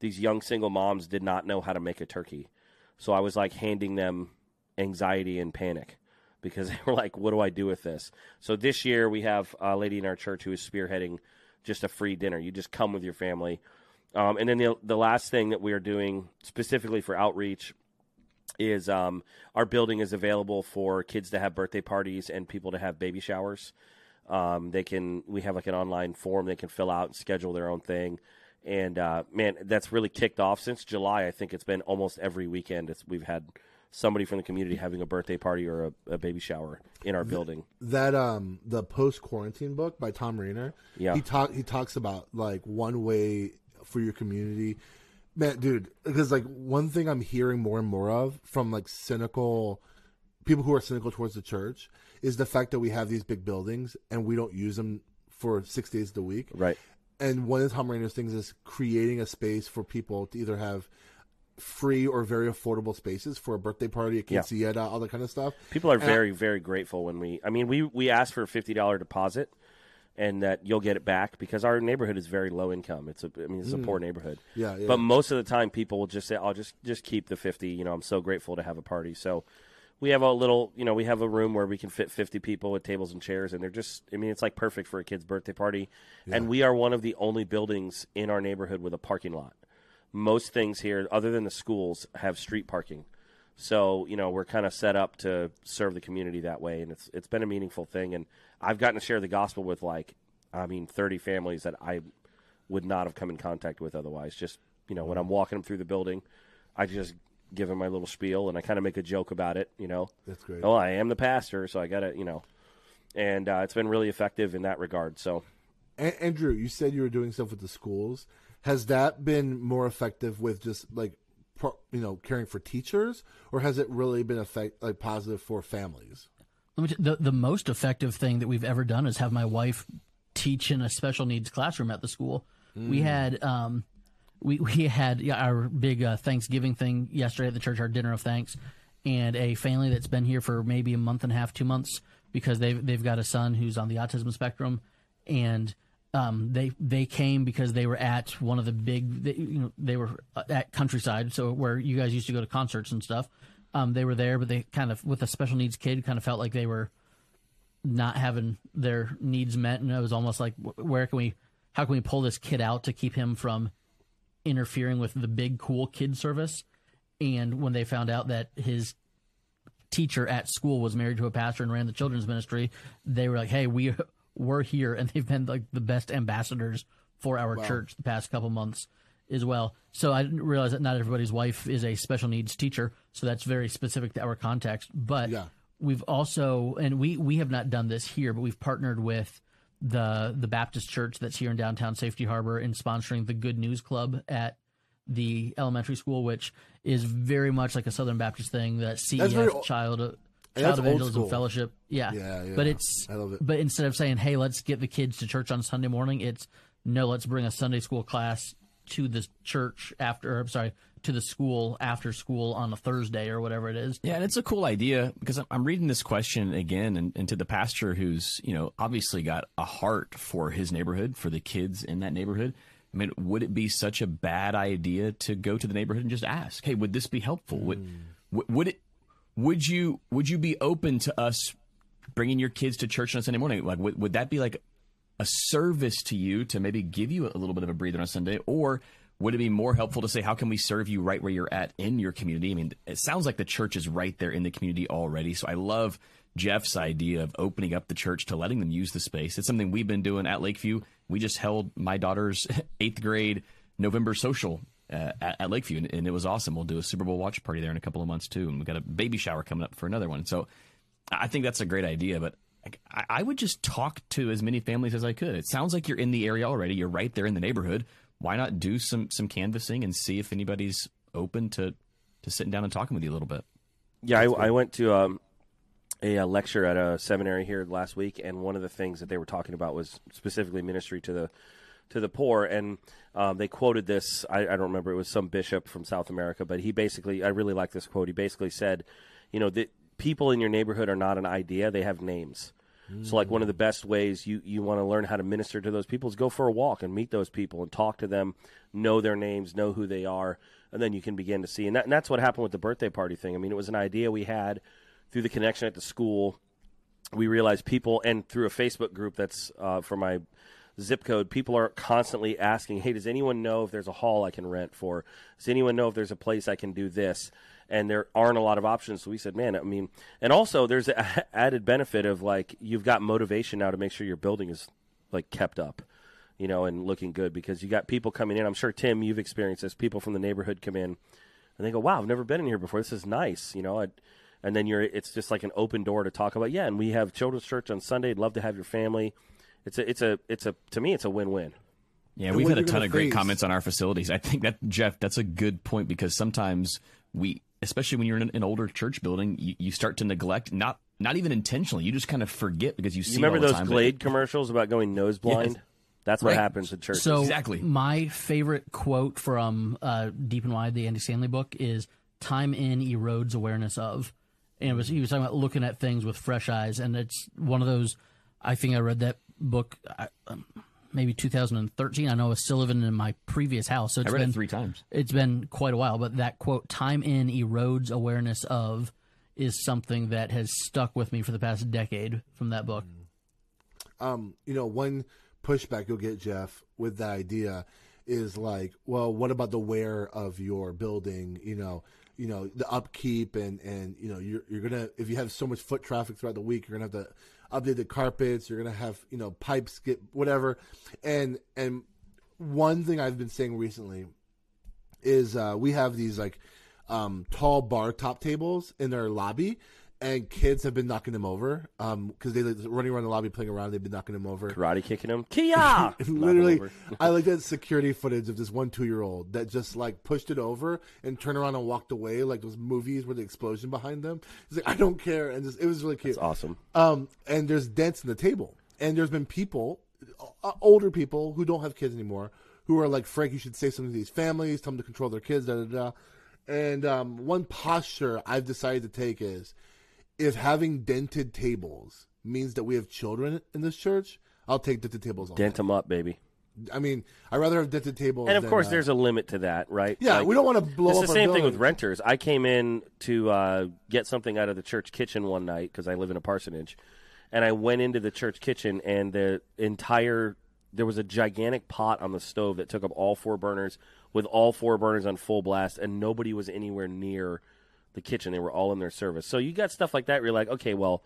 these young single moms did not know how to make a turkey, so I was like handing them anxiety and panic because they were like, "What do I do with this?" So this year we have a lady in our church who is spearheading just a free dinner. You just come with your family. Um, and then the, the last thing that we are doing specifically for outreach is um, our building is available for kids to have birthday parties and people to have baby showers. Um, they can we have like an online form they can fill out and schedule their own thing. And uh, man, that's really kicked off since July. I think it's been almost every weekend. We've had somebody from the community having a birthday party or a, a baby shower in our building. that um the post quarantine book by Thom Rainer. Yeah. he talk he talks about like one way for your community. Man, dude, because like one thing I'm hearing more and more of from like cynical people who are cynical towards the church is the fact that we have these big buildings and we don't use them for six days a week. Right. And one of Thom Rainer's things is creating a space for people to either have free or very affordable spaces for a birthday party, a Yeah. quinceañera, all that kind of stuff. People are And I- very, very grateful when we. I mean, we we ask for a fifty dollar deposit, and that you'll get it back because our neighborhood is very low income. It's a, I mean, it's a poor neighborhood. Mm. Yeah, yeah. But most of the time, people will just say, "I'll just just keep the 50. You know, I'm so grateful to have a party." So. We have a little, you know, we have a room where we can fit 50 people with tables and chairs, and they're just, I mean, it's like perfect for a kid's birthday party. And we are one of the only buildings in our neighborhood with a parking lot. Most things here, other than the schools, have street parking. So you know we're kind of set up to serve the community that way, and it's it's been a meaningful thing. And I've gotten to share the gospel with like, I mean, thirty families that I would not have come in contact with otherwise. Just you know, when I'm walking them through the building, I just give them my little spiel, and I kind of make a joke about it. You know, That's great. Oh, I am the pastor, so I got to you know, and uh, it's been really effective in that regard. So Andrew, you said you were doing stuff with the schools. Has that been more effective with just like, pro- you know, caring for teachers, or has it really been effect like positive for families? Let me t- the the most effective thing that we've ever done is have my wife teach in a special needs classroom at the school. We had um, we we had our big uh, Thanksgiving thing yesterday at the church, our dinner of thanks, and a family that's been here for maybe a month and a half, two months, because they've they've got a son who's on the autism spectrum, and um, they they came because they were at one of the big they, you know they were at countryside, so where you guys used to go to concerts and stuff. Um, they were there, but they kind of with a special needs kid kind of felt like they were not having their needs met, and it was almost like where can we how can we pull this kid out to keep him from interfering with the big cool kid service? And when they found out that his teacher at school was married to a pastor and ran the children's ministry, they were like, "Hey, we we're here," and they've been like the best ambassadors for our church the past couple months as well. So I didn't realize that not everybody's wife is a special needs teacher, so that's very specific to our context. But Yeah. we've also, and we we have not done this here, but we've partnered with the the Baptist church that's here in downtown Safety Harbor in sponsoring the Good News Club at the elementary school, which is very much like a Southern Baptist thing. That CEF very child that's child old evangelism school. fellowship, yeah, Yeah, yeah. But it's I love it. But instead of saying, "Hey, let's get the kids to church on Sunday morning," it's no, let's bring a Sunday school class to the church after. I'm sorry, to the school after school on a Thursday or whatever it is. Yeah, and it's a cool idea because I'm- I'm reading this question again, and, and to the pastor who's you know obviously got a heart for his neighborhood, for the kids in that neighborhood. I mean, would it be such a bad idea to go to the neighborhood and just ask, "Hey, would this be helpful? Would hmm. would it? Would you would you be open to us bringing your kids to church on Sunday morning? Like, would, would that be like a service to you to maybe give you a little bit of a breather on Sunday, or would it be more helpful to say, how can we serve you right where you're at in your community? I mean, it sounds like the church is right there in the community already. So I love Jeff's idea of opening up the church to letting them use the space. It's something we've been doing at Lakeview. We just held my daughter's eighth grade November social uh, at, at Lakeview, and, and it was awesome. We'll do a Super Bowl watch party there in a couple of months too, and we've got a baby shower coming up for another one. So I think that's a great idea, but I, I would just talk to as many families as I could. It sounds like you're in the area already. You're right there in the neighborhood. Why not do some some canvassing and see if anybody's open to to sitting down and talking with you a little bit? Yeah, I, I went to um, a, lecture at a seminary here last week, and one of the things that they were talking about was specifically ministry to the to the poor, and um, they quoted this. I, I don't remember; it was some bishop from South America, but he basically, I really like this quote. He basically said, "You know, the people in your neighborhood are not an idea; they have names." So, like one of the best ways you, you want to learn how to minister to those people is go for a walk and meet those people and talk to them, know their names, know who they are, and then you can begin to see. And, that, and that's what happened with the birthday party thing. I mean, it was an idea we had through the connection at the school. We realized people, and through a Facebook group that's uh, for my zip code, people are constantly asking, "Hey, does anyone know if there's a hall I can rent for? Does anyone know if there's a place I can do this?" And there aren't a lot of options. So we said, "Man, I mean," and also there's an added benefit of like you've got motivation now to make sure your building is like kept up, you know, and looking good because you got people coming in. I'm sure Tim, you've experienced this. People from the neighborhood come in, and they go, "Wow, I've never been in here before. This is nice," you know. i and then you're it's just like an open door to talk about. Yeah, and we have children's church on Sunday. I'd love to have your family. It's a it's a it's a to me it's a win win. Yeah, we've had a ton of great comments on our facilities. I think that Jeff, that's a good point because sometimes we, especially when you're in an, an older church building, you, you start to neglect not not even intentionally. You just kind of forget because you see. You remember all the those time, but- Glade commercials about going nose blind? That's what Right. happens in churches. So Exactly. my favorite quote from uh, Deep and Wide, the Andy Stanley book, is "Time in erodes awareness of," and it was he was talking about looking at things with fresh eyes, and it's one of those. I think I read that book I- um, maybe 2013. I know I was still living in my previous house, so it's I read been it three times. it's been quite a while, but that quote, time in erodes awareness of, is something that has stuck with me for the past decade from that book. um, you know, one pushback you'll get, Jeff, with that idea is like, well, what about the wear of your building? You know, you know, the upkeep and and you know, you're you're gonna if you have so much foot traffic throughout the week, you're gonna have to update the carpets. You're gonna have you know pipes get whatever, and and one thing I've been saying recently is uh, we have these like um, tall bar top tables in our lobby, and kids have been knocking them over because they like, running around the lobby playing around. They've been knocking them over. Karate kicking him. Kia! Literally, Knock him over. I looked at security footage of this one two year old that just like pushed it over and turned around and walked away, like those movies with the explosion behind them. He's like, I don't care, and just, it was really cute. It's awesome. Um, and there's dents in the table, and there's been people, uh, older people who don't have kids anymore, who are like, Frank, you should say something to these families, tell them to control their kids, da da da. And um, one posture I've decided to take is, if having dented tables means that we have children in this church, I'll take dented tables. All Dent them up, baby. I mean, I'd rather have dented tables. And of than, course, uh, there's a limit to that, right? Yeah, we don't wanna blow It's up the same thing with renters. I came in to uh, get something out of the church kitchen one night because I live in a parsonage, and I went into the church kitchen, and the entire there was a gigantic pot on the stove that took up all four burners with all four burners on full blast, and nobody was anywhere near the kitchen. They were all in their service. So you got stuff like that. Where you're like, okay, well,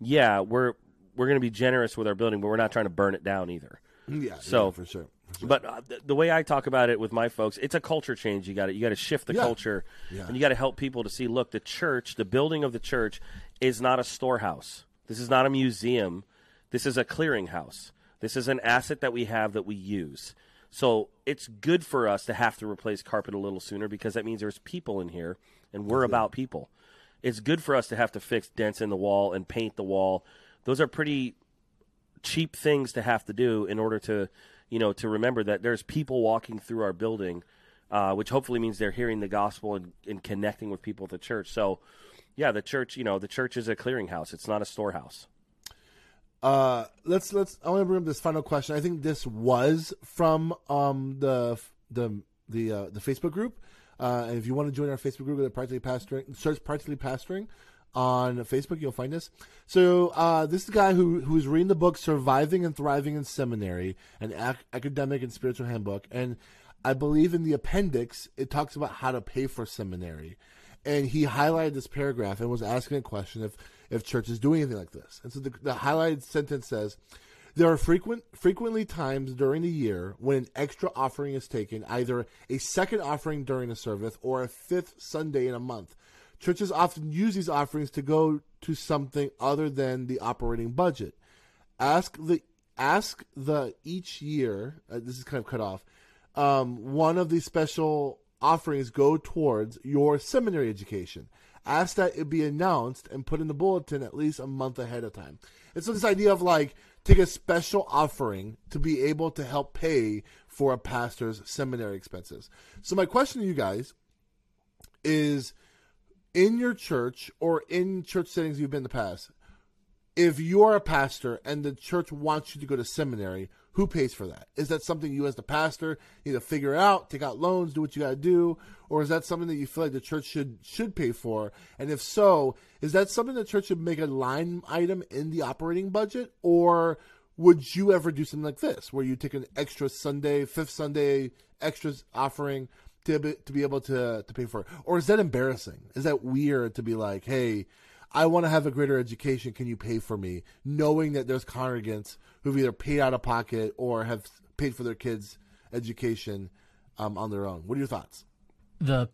yeah, we're we're going to be generous with our building, but we're not trying to burn it down either. yeah, so- yeah, for sure. But uh, the, the way I talk about it with my folks, it's a culture change. You got to you got to shift the Yeah. culture, Yeah. and you got to help people to see. Look, the church, the building of the church, is not a storehouse. This is not a museum. This is a clearinghouse. This is an asset that we have that we use. So it's good for us to have to replace carpet a little sooner because that means there's people in here, and we're about people. It's good for us to have to fix dents in the wall and paint the wall. Those are pretty cheap things to have to do in order to, you know, to remember that there's people walking through our building, uh, which hopefully means they're hearing the gospel and, and connecting with people at the church. So, yeah, the church, you know, the church is a clearinghouse. It's not a storehouse. Uh, let's let's. I want to bring up this final question. I think this was from um the the the uh, the Facebook group. Uh, and if you want to join our Facebook group, go to practically pastoring. Search practically pastoring on Facebook. You'll find us. So uh, this is the guy who who's reading the book "Surviving and Thriving in Seminary," an ac- academic and spiritual handbook, and I believe in the appendix it talks about how to pay for seminary and he highlighted this paragraph and was asking a question if if church is doing anything like this. And so the, the highlighted sentence says, "There are frequent frequently times during the year when an extra offering is taken, either a second offering during a service or a fifth Sunday in a month. Churches often use these offerings to go to something other than the operating budget. Ask the ask the each year. Uh, this is kind of cut off. Um, one of these special offerings go towards your seminary education. Ask that it be announced and put in the bulletin at least a month ahead of time. And so this idea of like take a special offering to be able to help pay for a pastor's seminary expenses. So my question to you guys is in your church or in church settings you've been in the past, if you're a pastor and the church wants you to go to seminary, who pays for that? Is that something you as the pastor need to figure out, take out loans, do what you got to do, or is that something that you feel like the church should should pay for? And if so, is that something the church should make a line item in the operating budget, or would you ever do something like this, where you take an extra Sunday, fifth Sunday extra offering to be, to be able to to pay for it, or is that embarrassing? Is that weird to be like, hey? I want to have a greater education. Can you pay for me? Knowing that there's congregants who've either paid out of pocket or have paid for their kids' education um, on their own. What are your thoughts? the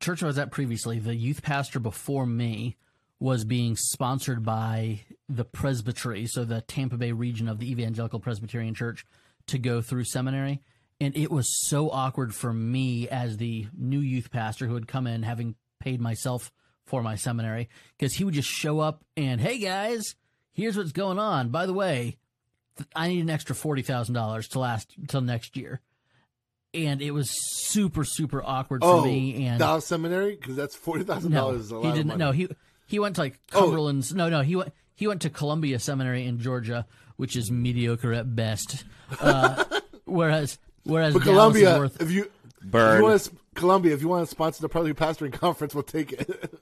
church I was at previously, the youth pastor before me was being sponsored by the presbytery, so the Tampa Bay region of the Evangelical Presbyterian Church, to go through seminary. And it was so awkward for me as the new youth pastor who had come in having paid myself for my seminary because he would just show up and, hey guys, here's what's going on. By the way, th- I need an extra $40,000 to last till next year. And it was super, super awkward for Oh, me. And Dallas Seminary because that's forty thousand no, dollars. A lot he didn't. money. No, he he went to like Oh. Cumberland's. No, no, he went he went to Columbia Seminary in Georgia, which is mediocre at best. Uh, whereas whereas But Dallas Columbia, is worth if you Burn. If you want to, Columbia, if you want to sponsor the Practically Pastoring Conference, we'll take it.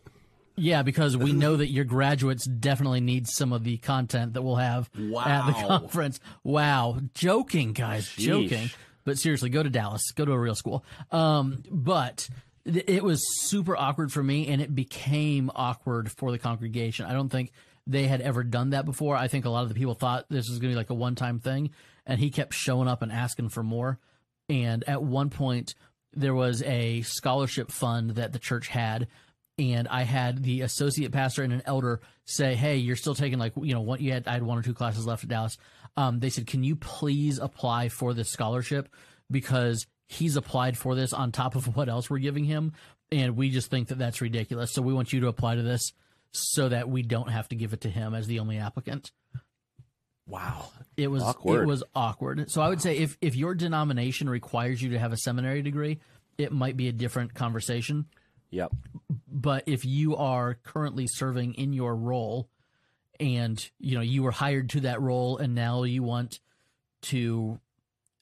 Yeah, because we know that your graduates definitely need some of the content that we'll have at the conference. Wow, joking, guys, joking. But seriously, go to Dallas, go to a real school. Um, but th- it was super awkward for me, and it became awkward for the congregation. I don't think they had ever done that before. I think a lot of the people thought this was going to be like a one time thing, and he kept showing up and asking for more. And at one point, there was a scholarship fund that the church had, and I had the associate pastor and an elder say, "Hey, you're still taking like you know what you had. I had one or two classes left at Dallas. Um, they said, can you please apply for this scholarship because he's applied for this on top of what else we're giving him, and we just think that that's ridiculous. So we want you to apply to this so that we don't have to give it to him as the only applicant." Wow. It was Awkward. it was awkward. So I would say if if your denomination requires you to have a seminary degree, it might be a different conversation. Yep. But if you are currently serving in your role and you know you were hired to that role and now you want to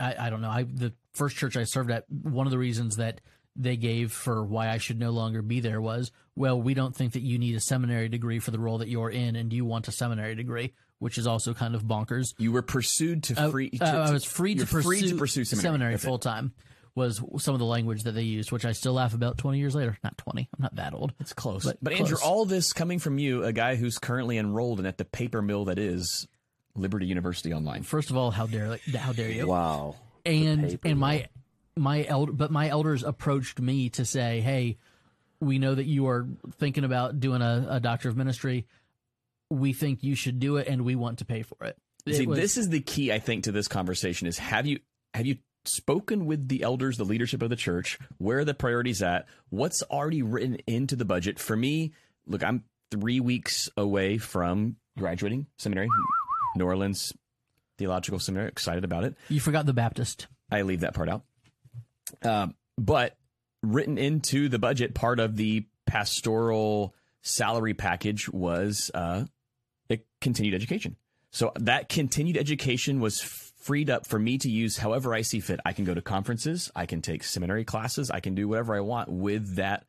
I, I don't know, I the first church I served at, one of the reasons that they gave for why I should no longer be there was, well, we don't think that you need a seminary degree for the role that you're in, and you want a seminary degree, which is also kind of bonkers. You were pursued to Uh, free. uh, to- I was free to pursue, free to pursue seminary, it. full time. Was some of the language that they used, which I still laugh about twenty years later. Not twenty, I'm not that old. It's close. But But, Andrew, all this coming from you, a guy who's currently enrolled in at the paper mill that is Liberty University Online. First of all, how dare how dare you? Wow. and and my my elder but my elders approached me to say hey we know that you are thinking about doing a, a doctor of ministry we think you should do it and we want to pay for it, It See, was- this is the key, I think, to this conversation: is have you have you spoken with the elders, the leadership of the church? Where the priorities at? What's already written into the budget? For me, look, I'm three weeks away from graduating seminary, New Orleans Theological Seminary. Excited about it. you forgot the baptist I leave that part out. Um, but written into the budget, part of the pastoral salary package was uh, a continued education. So that continued education was freed up for me to use however I see fit. I can go to conferences, I can take seminary classes, I can do whatever I want with that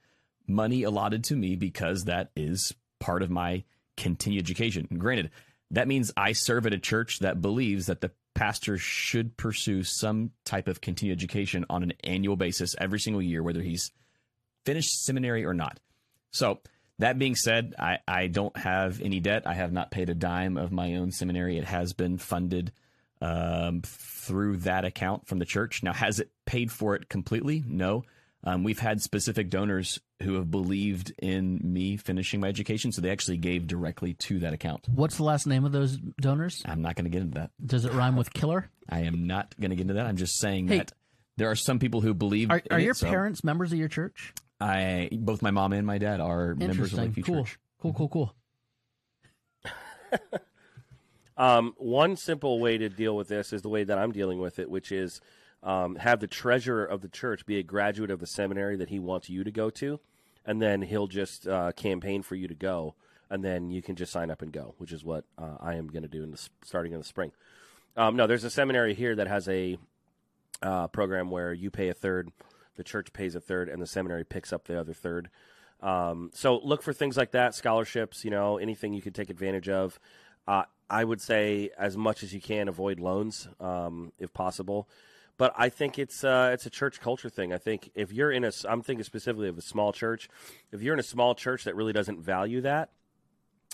money allotted to me because that is part of my continued education. And granted, that means I serve at a church that believes that the pastor should pursue some type of continued education on an annual basis every single year, whether he's finished seminary or not. So, that being said, I, I don't have any debt. I have not paid a dime of my own seminary. It has been funded um, through that account from the church. Now, has it paid for it completely? No. Um, we've had specific donors who have believed in me finishing my education, so they actually gave directly to that account. what's the last name of those donors I'm not going to get into that. does it rhyme with killer I am not going to get into that. I'm just saying Hey. that there are some people who believe. are, in are it, your so parents members of your church I both my mom and my dad are members of interesting Lakeview cool Church. cool cool cool Um, one simple way to deal with this is the way that I'm dealing with it, which is um, have the treasurer of the church be a graduate of the seminary that he wants you to go to, and then he'll just uh, campaign for you to go, and then you can just sign up and go, which is what uh, I am going to do in the, starting in the spring. Um, no, there's a seminary here that has a uh, program where you pay a third, the church pays a third, and the seminary picks up the other third. Um, so look for things like that, scholarships, you know, anything you can take advantage of. Uh, I would say as much as you can avoid loans, um, if possible. But I think it's uh, it's a church culture thing. I think if you're in a, I'm thinking specifically of a small church. If you're in a small church that really doesn't value that,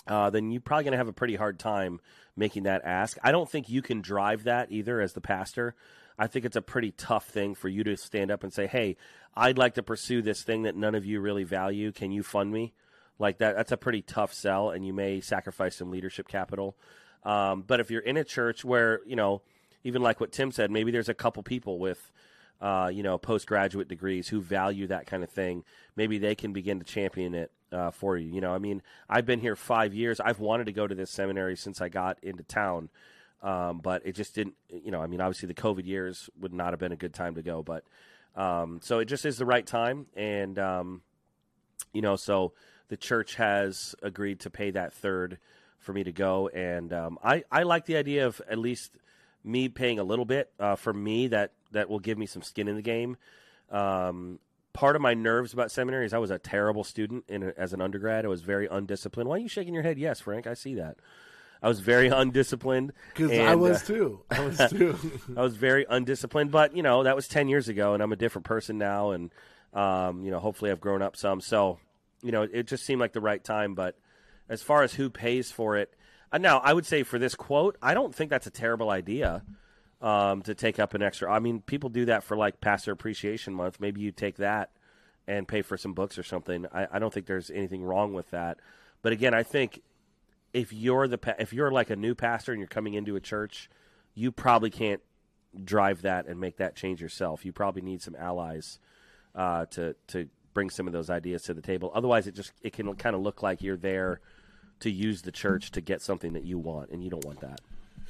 uh, then you're probably going to have a pretty hard time making that ask. I don't think you can drive that either as the pastor. I think it's a pretty tough thing for you to stand up and say, "Hey, I'd like to pursue this thing that none of you really value. Can you fund me?" Like that. That's a pretty tough sell, and you may sacrifice some leadership capital. Um, but if you're in a church where you know, even like what Tim said, maybe there's a couple people with uh, you know, postgraduate degrees who value that kind of thing, maybe they can begin to champion it uh, for you. You know, I mean, I've been here five years. I've wanted to go to this seminary since I got into town, um, but it just didn't. You know, I mean, obviously the COVID years would not have been a good time to go, but um, so it just is the right time, and um, you know, so the church has agreed to pay that third for me to go, and um, I I like the idea of at least me paying a little bit uh, for me that that will give me some skin in the game. Um, part of my nerves about seminary is I was a terrible student in a, as an undergrad. I was very undisciplined. Why are you shaking your head? Yes, Frank, I see that. I was very undisciplined Because I was uh, too. I was too. I was very undisciplined, but you know that was ten years ago, and I'm a different person now, and um, you know hopefully I've grown up some. So you know it just seemed like the right time. But as far as who pays for it, uh, now I would say for this quote, I don't think that's a terrible idea um, to take up an extra. I mean, people do that for like Pastor Appreciation Month. Maybe you take that and pay for some books or something. I, I don't think there's anything wrong with that. But again, I think if you're the if you're like a new pastor and you're coming into a church, you probably can't drive that and make that change yourself. You probably need some allies uh, to to bring some of those ideas to the table. Otherwise, it just it can kind of look like you're there to use the church to get something that you want, and you don't want that.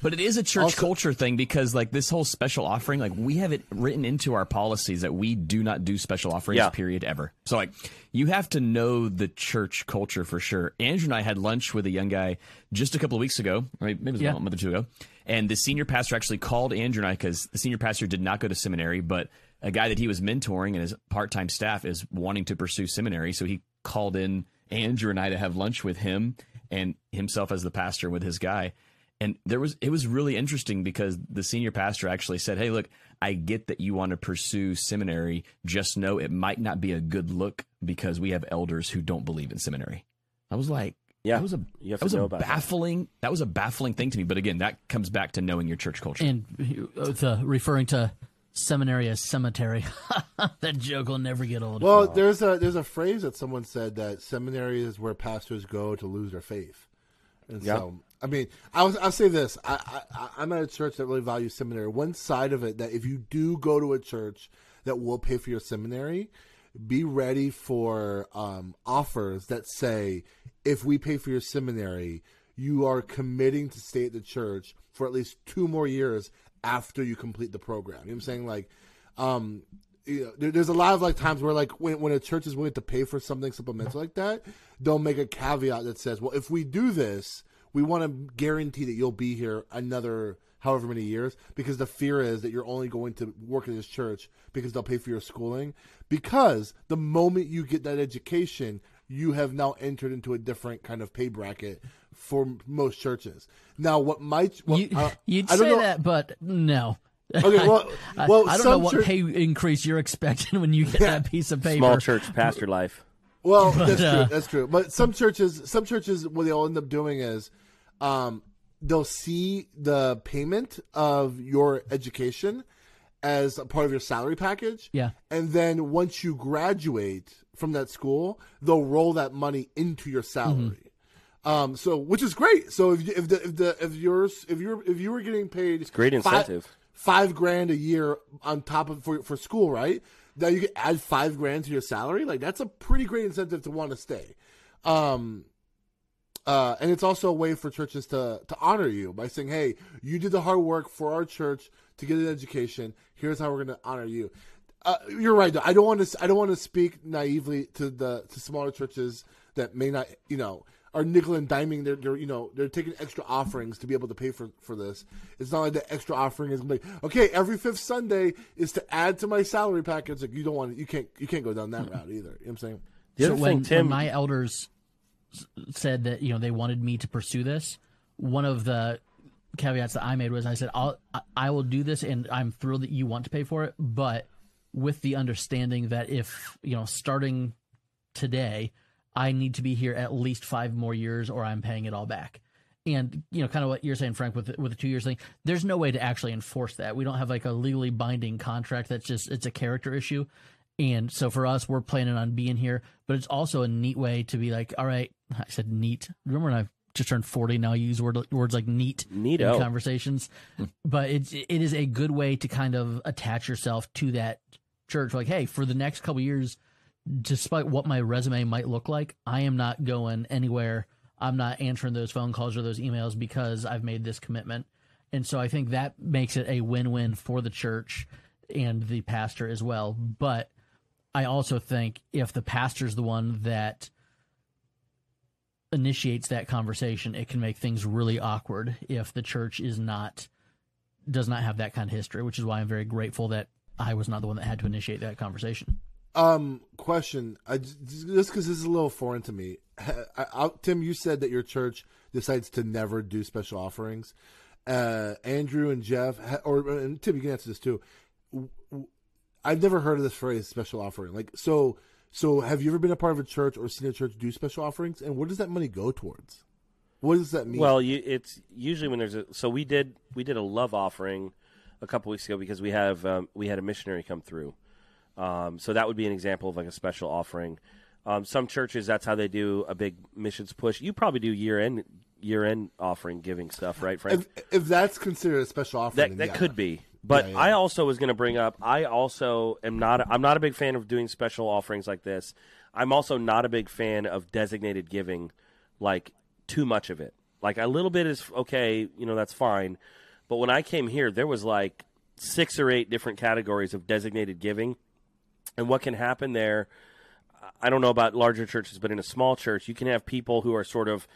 But it is a church Also- culture thing because, like, this whole special offering, like, we have it written into our policies that we do not do special offerings, Yeah. period, ever. So, like, you have to know the church culture for sure. Andrew and I had lunch with a young guy just a couple of weeks ago. Maybe it was Yeah. a month or two ago. And the senior pastor actually called Andrew and I because the senior pastor did not go to seminary, but a guy that he was mentoring and his part time staff is wanting to pursue seminary. So he called in Andrew and I to have lunch with him and himself as the pastor with his guy. And there was it was really interesting because the senior pastor actually said, "Hey, look, I get that you want to pursue seminary. Just know it might not be a good look because we have elders who don't believe in seminary." I was like, Yeah, that was a you have that was a about that. baffling that. was a baffling thing to me. But again, that comes back to knowing your church culture. and uh, the referring to seminary as cemetery. that joke will never get old. Well, there's a there's a phrase that someone said that seminary is where pastors go to lose their faith. And Yeah. so, I mean, I'll, I'll say this: I, I, I'm at a church that really values seminary. One side of it that if you do go to a church that will pay for your seminary, be ready for um, offers that say, if we pay for your seminary, you are committing to stay at the church for at least two more years after you complete the program. You know what I'm saying? Like, um, you know, there, there's a lot of like times where like when, when a church is willing to pay for something supplemental like that, they'll make a caveat that says, well, if we do this, we want to guarantee that you'll be here another however many years because the fear is that you're only going to work at this church because they'll pay for your schooling because the moment you get that education you have now entered into a different kind of pay bracket for most churches now what might what, you, uh, you'd I don't say know- that, but no. okay well, I, well I don't know what church- pay increase you're expecting when you get that piece of paper. Small church pastor life. Well, that's uh, true. That's true. But some churches, some churches, what they'll end up doing is, um, they'll see the payment of your education as a part of your salary package. Yeah. And then once you graduate from that school, they'll roll that money into your salary. Um, so which is great. So if you- if the if the if yours if you're if you were getting paid it's great incentive. five grand a year on top of for for school, right? Now you can add five grand to your salary. Like that's a pretty great incentive to want to stay. Um, uh, and it's also a way for churches to to honor you by saying, "Hey, you did the hard work for our church to get an education. Here's how we're going to honor you." Uh, you're right. Though. I don't want to. I don't want to speak naively to the to smaller churches that may not, you know, are nickel and diming. They're, they're you know they're taking extra offerings to be able to pay for for this. It's not like the extra offering is like okay, every fifth Sunday is to add to my salary package. Like you don't want you can't you can't go down that route either. You know what I'm saying? The so other when, Tim, when my elders said that you know they wanted me to pursue this, one of the caveats that I made was I said I'll I- I will do this and I'm thrilled that you want to pay for it, but with the understanding that if you know starting today, I need to be here at least five more years or I'm paying it all back. And you know, kind of what you're saying, Frank, with the, with the two years thing. There's no way to actually enforce that. We don't have like a legally binding contract. That's just it's a character issue. And so for us, we're planning on being here, but it's also a neat way to be like, all right, I said neat. Remember when I just turned 40, now I use word, words like neat Neato. in conversations. Hmm. but it's, it is a good way to kind of attach yourself to that church. Like, hey, for the next couple years, despite what my resume might look like, I am not going anywhere. I'm not answering those phone calls or those emails because I've made this commitment. And so I think that makes it a win win for the church and the pastor as well. But I also think if the pastor's the one that initiates that conversation, it can make things really awkward if the church is not does not have that kind of history, which is why I'm very grateful that I was not the one that had to initiate that conversation. Um, question. I just because this is a little foreign to me. I, I, Tim, you said that your church decides to never do special offerings. Uh, Andrew and Jeff, or and Tim, you can answer this too. I've never heard of this phrase "special offering." Like, so, so have you ever been a part of a church or seen a church do special offerings? And where does that money go towards? What does that mean? Well, you, it's usually when there's a so we did we did a love offering a couple weeks ago because we have um, we had a missionary come through. Um, so that would be an example of like a special offering. Um, some churches that's how they do a big missions push. You probably do year end year end offering giving stuff, right, Frank? if, if that's considered a special offering, that that yeah. could be. But Yeah, yeah. I also was going to bring up. I also am not. I'm not a big fan of doing special offerings like this. I'm also not a big fan of designated giving, like too much of it. Like a little bit is okay. You know that's fine. But when I came here, there was like six or eight different categories of designated giving, and what can happen there. I don't know about larger churches, but in a small church, you can have people who are sort of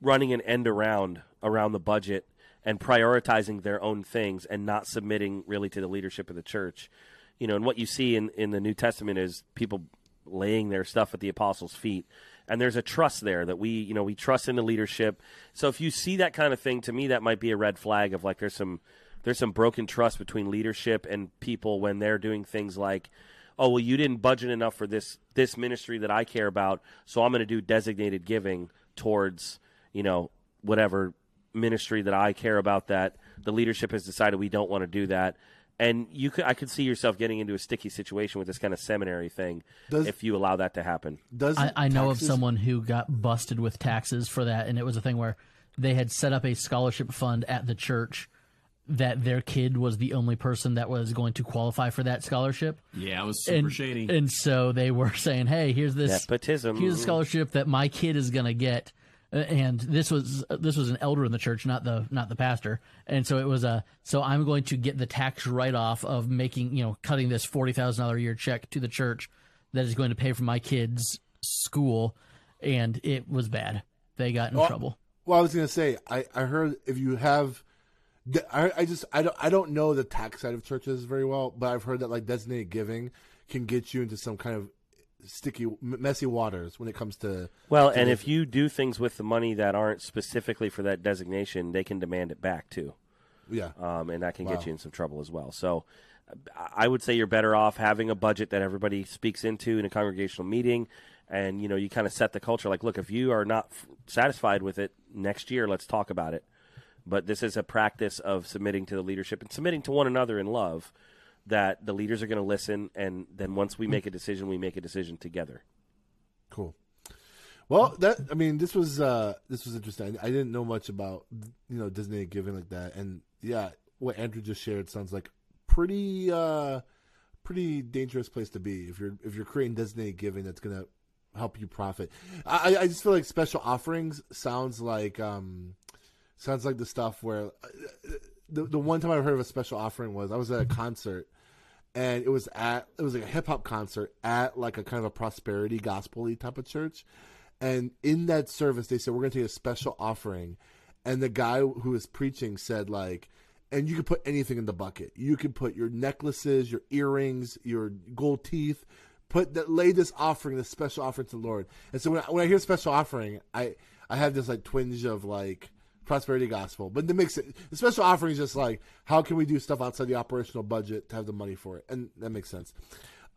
running an end around around the budget and prioritizing their own things and not submitting really to the leadership of the church. You know, and what you see in, in the New Testament is people laying their stuff at the apostles' feet. And there's a trust there that we, you know, we trust in the leadership. So if you see that kind of thing, to me that might be a red flag of like there's some there's some broken trust between leadership and people when they're doing things like oh well you didn't budget enough for this this ministry that I care about, so I'm going to do designated giving towards, you know, whatever ministry that I care about that the leadership has decided we don't want to do that and you could I could see yourself getting into a sticky situation with this kind of seminary thing Does- if you allow that to happen. Does I, I know of someone who got busted with taxes for that, and it was a thing where they had set up a scholarship fund at the church that their kid was the only person that was going to qualify for that scholarship. Yeah, it was super and, shady. And so they were saying, "Hey, here's this Nepotism. here's a scholarship that my kid is going to get." Uh, And this was this was an elder in the church, not the not the pastor. And so it was a so I'm going to get the tax write off of making you know cutting this forty thousand dollar a year check to the church that is going to pay for my kid's school, and it was bad. They got in trouble. Well, I was gonna say, I, I heard if you have, I, I just I don't I don't know the tax side of churches very well, but I've heard that like designated giving can get you into some kind of sticky, messy waters when it comes to. Well, and if you do things with the money that aren't specifically for that designation, they can demand it back too. Yeah, um, and that can Wow. get you in some trouble as well. So, I- I would say you're better off having a budget that everybody speaks into in a congregational meeting, and you know you kind of set the culture. Like, look, if you are not f- satisfied with it next year, let's talk about it. But this is a practice of submitting to the leadership and submitting to one another in love. That the leaders are going to listen, and then once we make a decision, we make a decision together. cool. Well, that I mean, this was uh this was interesting. I didn't know much about you know designated giving like that, and yeah, what Andrew just shared sounds like pretty uh pretty dangerous place to be if you're if you're creating designated giving that's gonna help you profit. I I just feel like special offerings sounds like um sounds like the stuff where uh, the the one time I heard of a special offering was I was at a concert and it was at it was like a hip hop concert at like a kind of a prosperity gospel type of church. And in that service, they said we're going to take a special offering, and the guy who was preaching said like, and you could put anything in the bucket. You could put your necklaces, your earrings, your gold teeth. Put that, lay this offering, this special offering to the Lord. And so when I, when I hear special offering, I I have this like twinge of like prosperity gospel. But the mix, the special offering is just like how can we do stuff outside the operational budget to have the money for it, and that makes sense.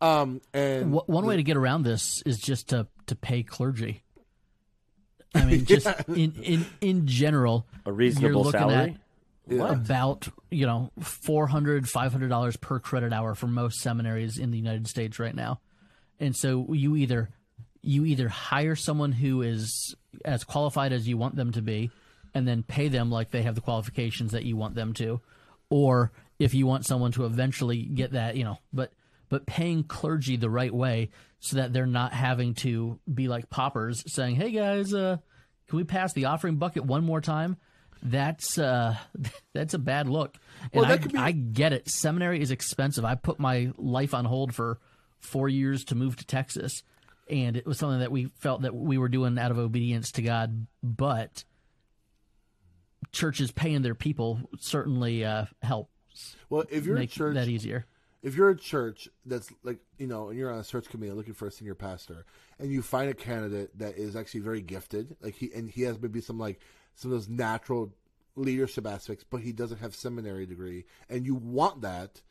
Um, and Wh- One way to get around this is just to to pay clergy. I mean, just in, in in general, A reasonable you're looking salary? At about you know 400 500 dollars per credit hour for most seminaries in the United States right now, and so you either you either hire someone who is as qualified as you want them to be, and then pay them like they have the qualifications that you want them to, or if you want someone to eventually get that, you know, but but paying clergy the right way so that they're not having to be like paupers saying, "Hey guys, uh, can we pass the offering bucket one more time?" That's uh, that's a bad look. And Well, I, be- I get it. Seminary is expensive. I put my life on hold for four years to move to Texas, and it was something that we felt that we were doing out of obedience to God. But churches paying their people certainly uh, helps well, if you're make a church, that easier. if you're a church that's like you know and you're on a search committee looking for a senior pastor and you find a candidate that is actually very gifted like he and he has maybe some like some of those natural leadership aspects but he doesn't have seminary degree and you want that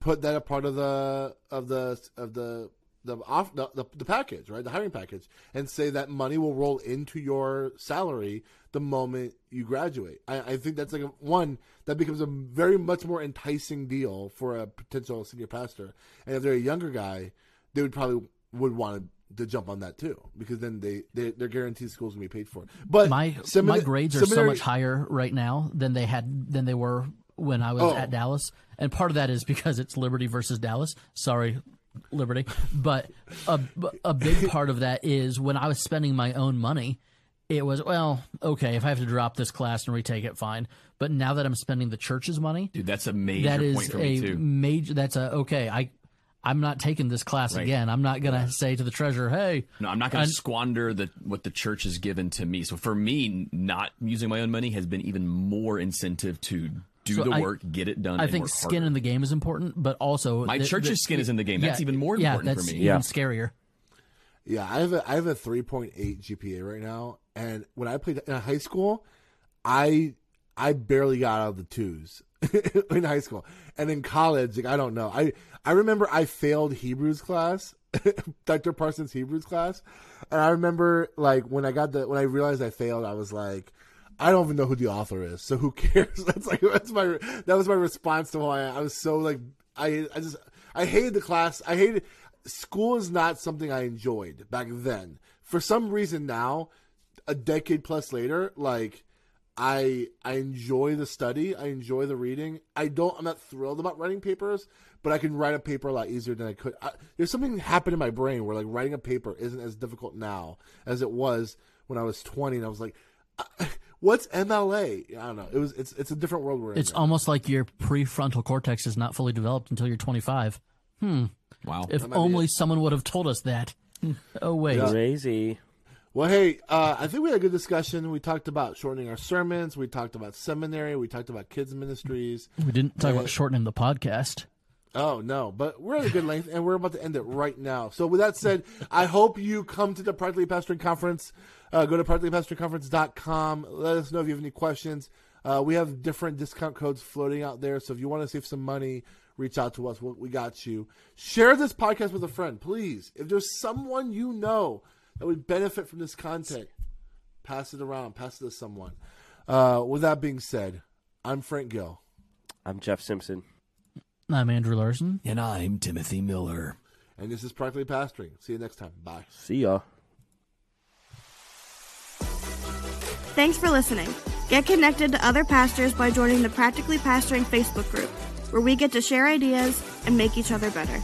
put that a part of the of the of the the off the, the, the package right? The hiring package and say that money will roll into your salary the moment you graduate. I, I think that's like a, one that becomes a very much more enticing deal for a potential senior pastor. And if they're a younger guy they would probably would want to to jump on that too because then they, they they're guaranteed school's gonna be paid for. But my semina- my grades are so much higher right now than they had than they were when I was Oh. at Dallas, and part of that is because it's Liberty versus Dallas. Sorry, Liberty, but a a big part of that is when I was spending my own money. It was well, okay. If I have to drop this class and retake it, fine. But now that I'm spending the church's money, Dude, that's a major that point is for me a too. major. That's a okay. I I'm not taking this class Right. again. I'm not gonna say to the treasurer, "Hey, No, I'm not going to squander the what the church has given to me. So for me, not using my own money has been even more incentive to do So the I- work, get it done. I and think work skin harder. in the game is important, but also My church's skin is in the game. That's even more yeah, important for me. Even Yeah. scarier. Yeah, I have a I have a three point eight GPA right now, and when I played in high school, I I barely got out of the twos in high school, and in college, like I don't know. I I remember I failed Hebrews class, Dr. Parsons Hebrews class, and I remember like when I got the when I realized I failed, I was like. I don't even know who the author is, so who cares? That's like that's my that was my response to why I was so like I I just I hated the class. I hated school is not something I enjoyed back then. For some reason now, a decade plus later, like I I enjoy the study, I enjoy the reading. I don't I'm not thrilled about writing papers, but I can write a paper a lot easier than I could. I, there's something happened in my brain where like writing a paper isn't as difficult now as it was when I was 20 and I was like what's MLA? I don't know. It was it's it's a different world we're in. It's almost like your prefrontal cortex is not fully developed until you're 25. Hmm. Wow. If only someone would have told us that. Oh wait. Crazy. Well, hey, uh, I think we had a good discussion. We talked about shortening our sermons. We talked about seminary. We talked about kids ministries. We didn't talk about shortening the podcast. Oh no, but we're at a good length, and we're about to end it right now. So, with that said, I hope you come to the Practically Pastoring Conference. Uh, go to practicallypastoringconference.com. Let us know if you have any questions. Uh, we have different discount codes floating out there, so if you want to save some money, reach out to us. We we got you. Share this podcast with a friend, please. If there's someone you know that would benefit from this content, pass it around. Pass it to someone. Uh, with that being said, I'm Frank Gill. I'm Jeff Simpson. I'm Andrew Larson. And I'm Timothy Miller. And this is Practically Pastoring. See you next time. Bye. See ya. Thanks for listening. Get connected to other pastors by joining the Practically Pastoring Facebook group, where we get to share ideas and make each other better.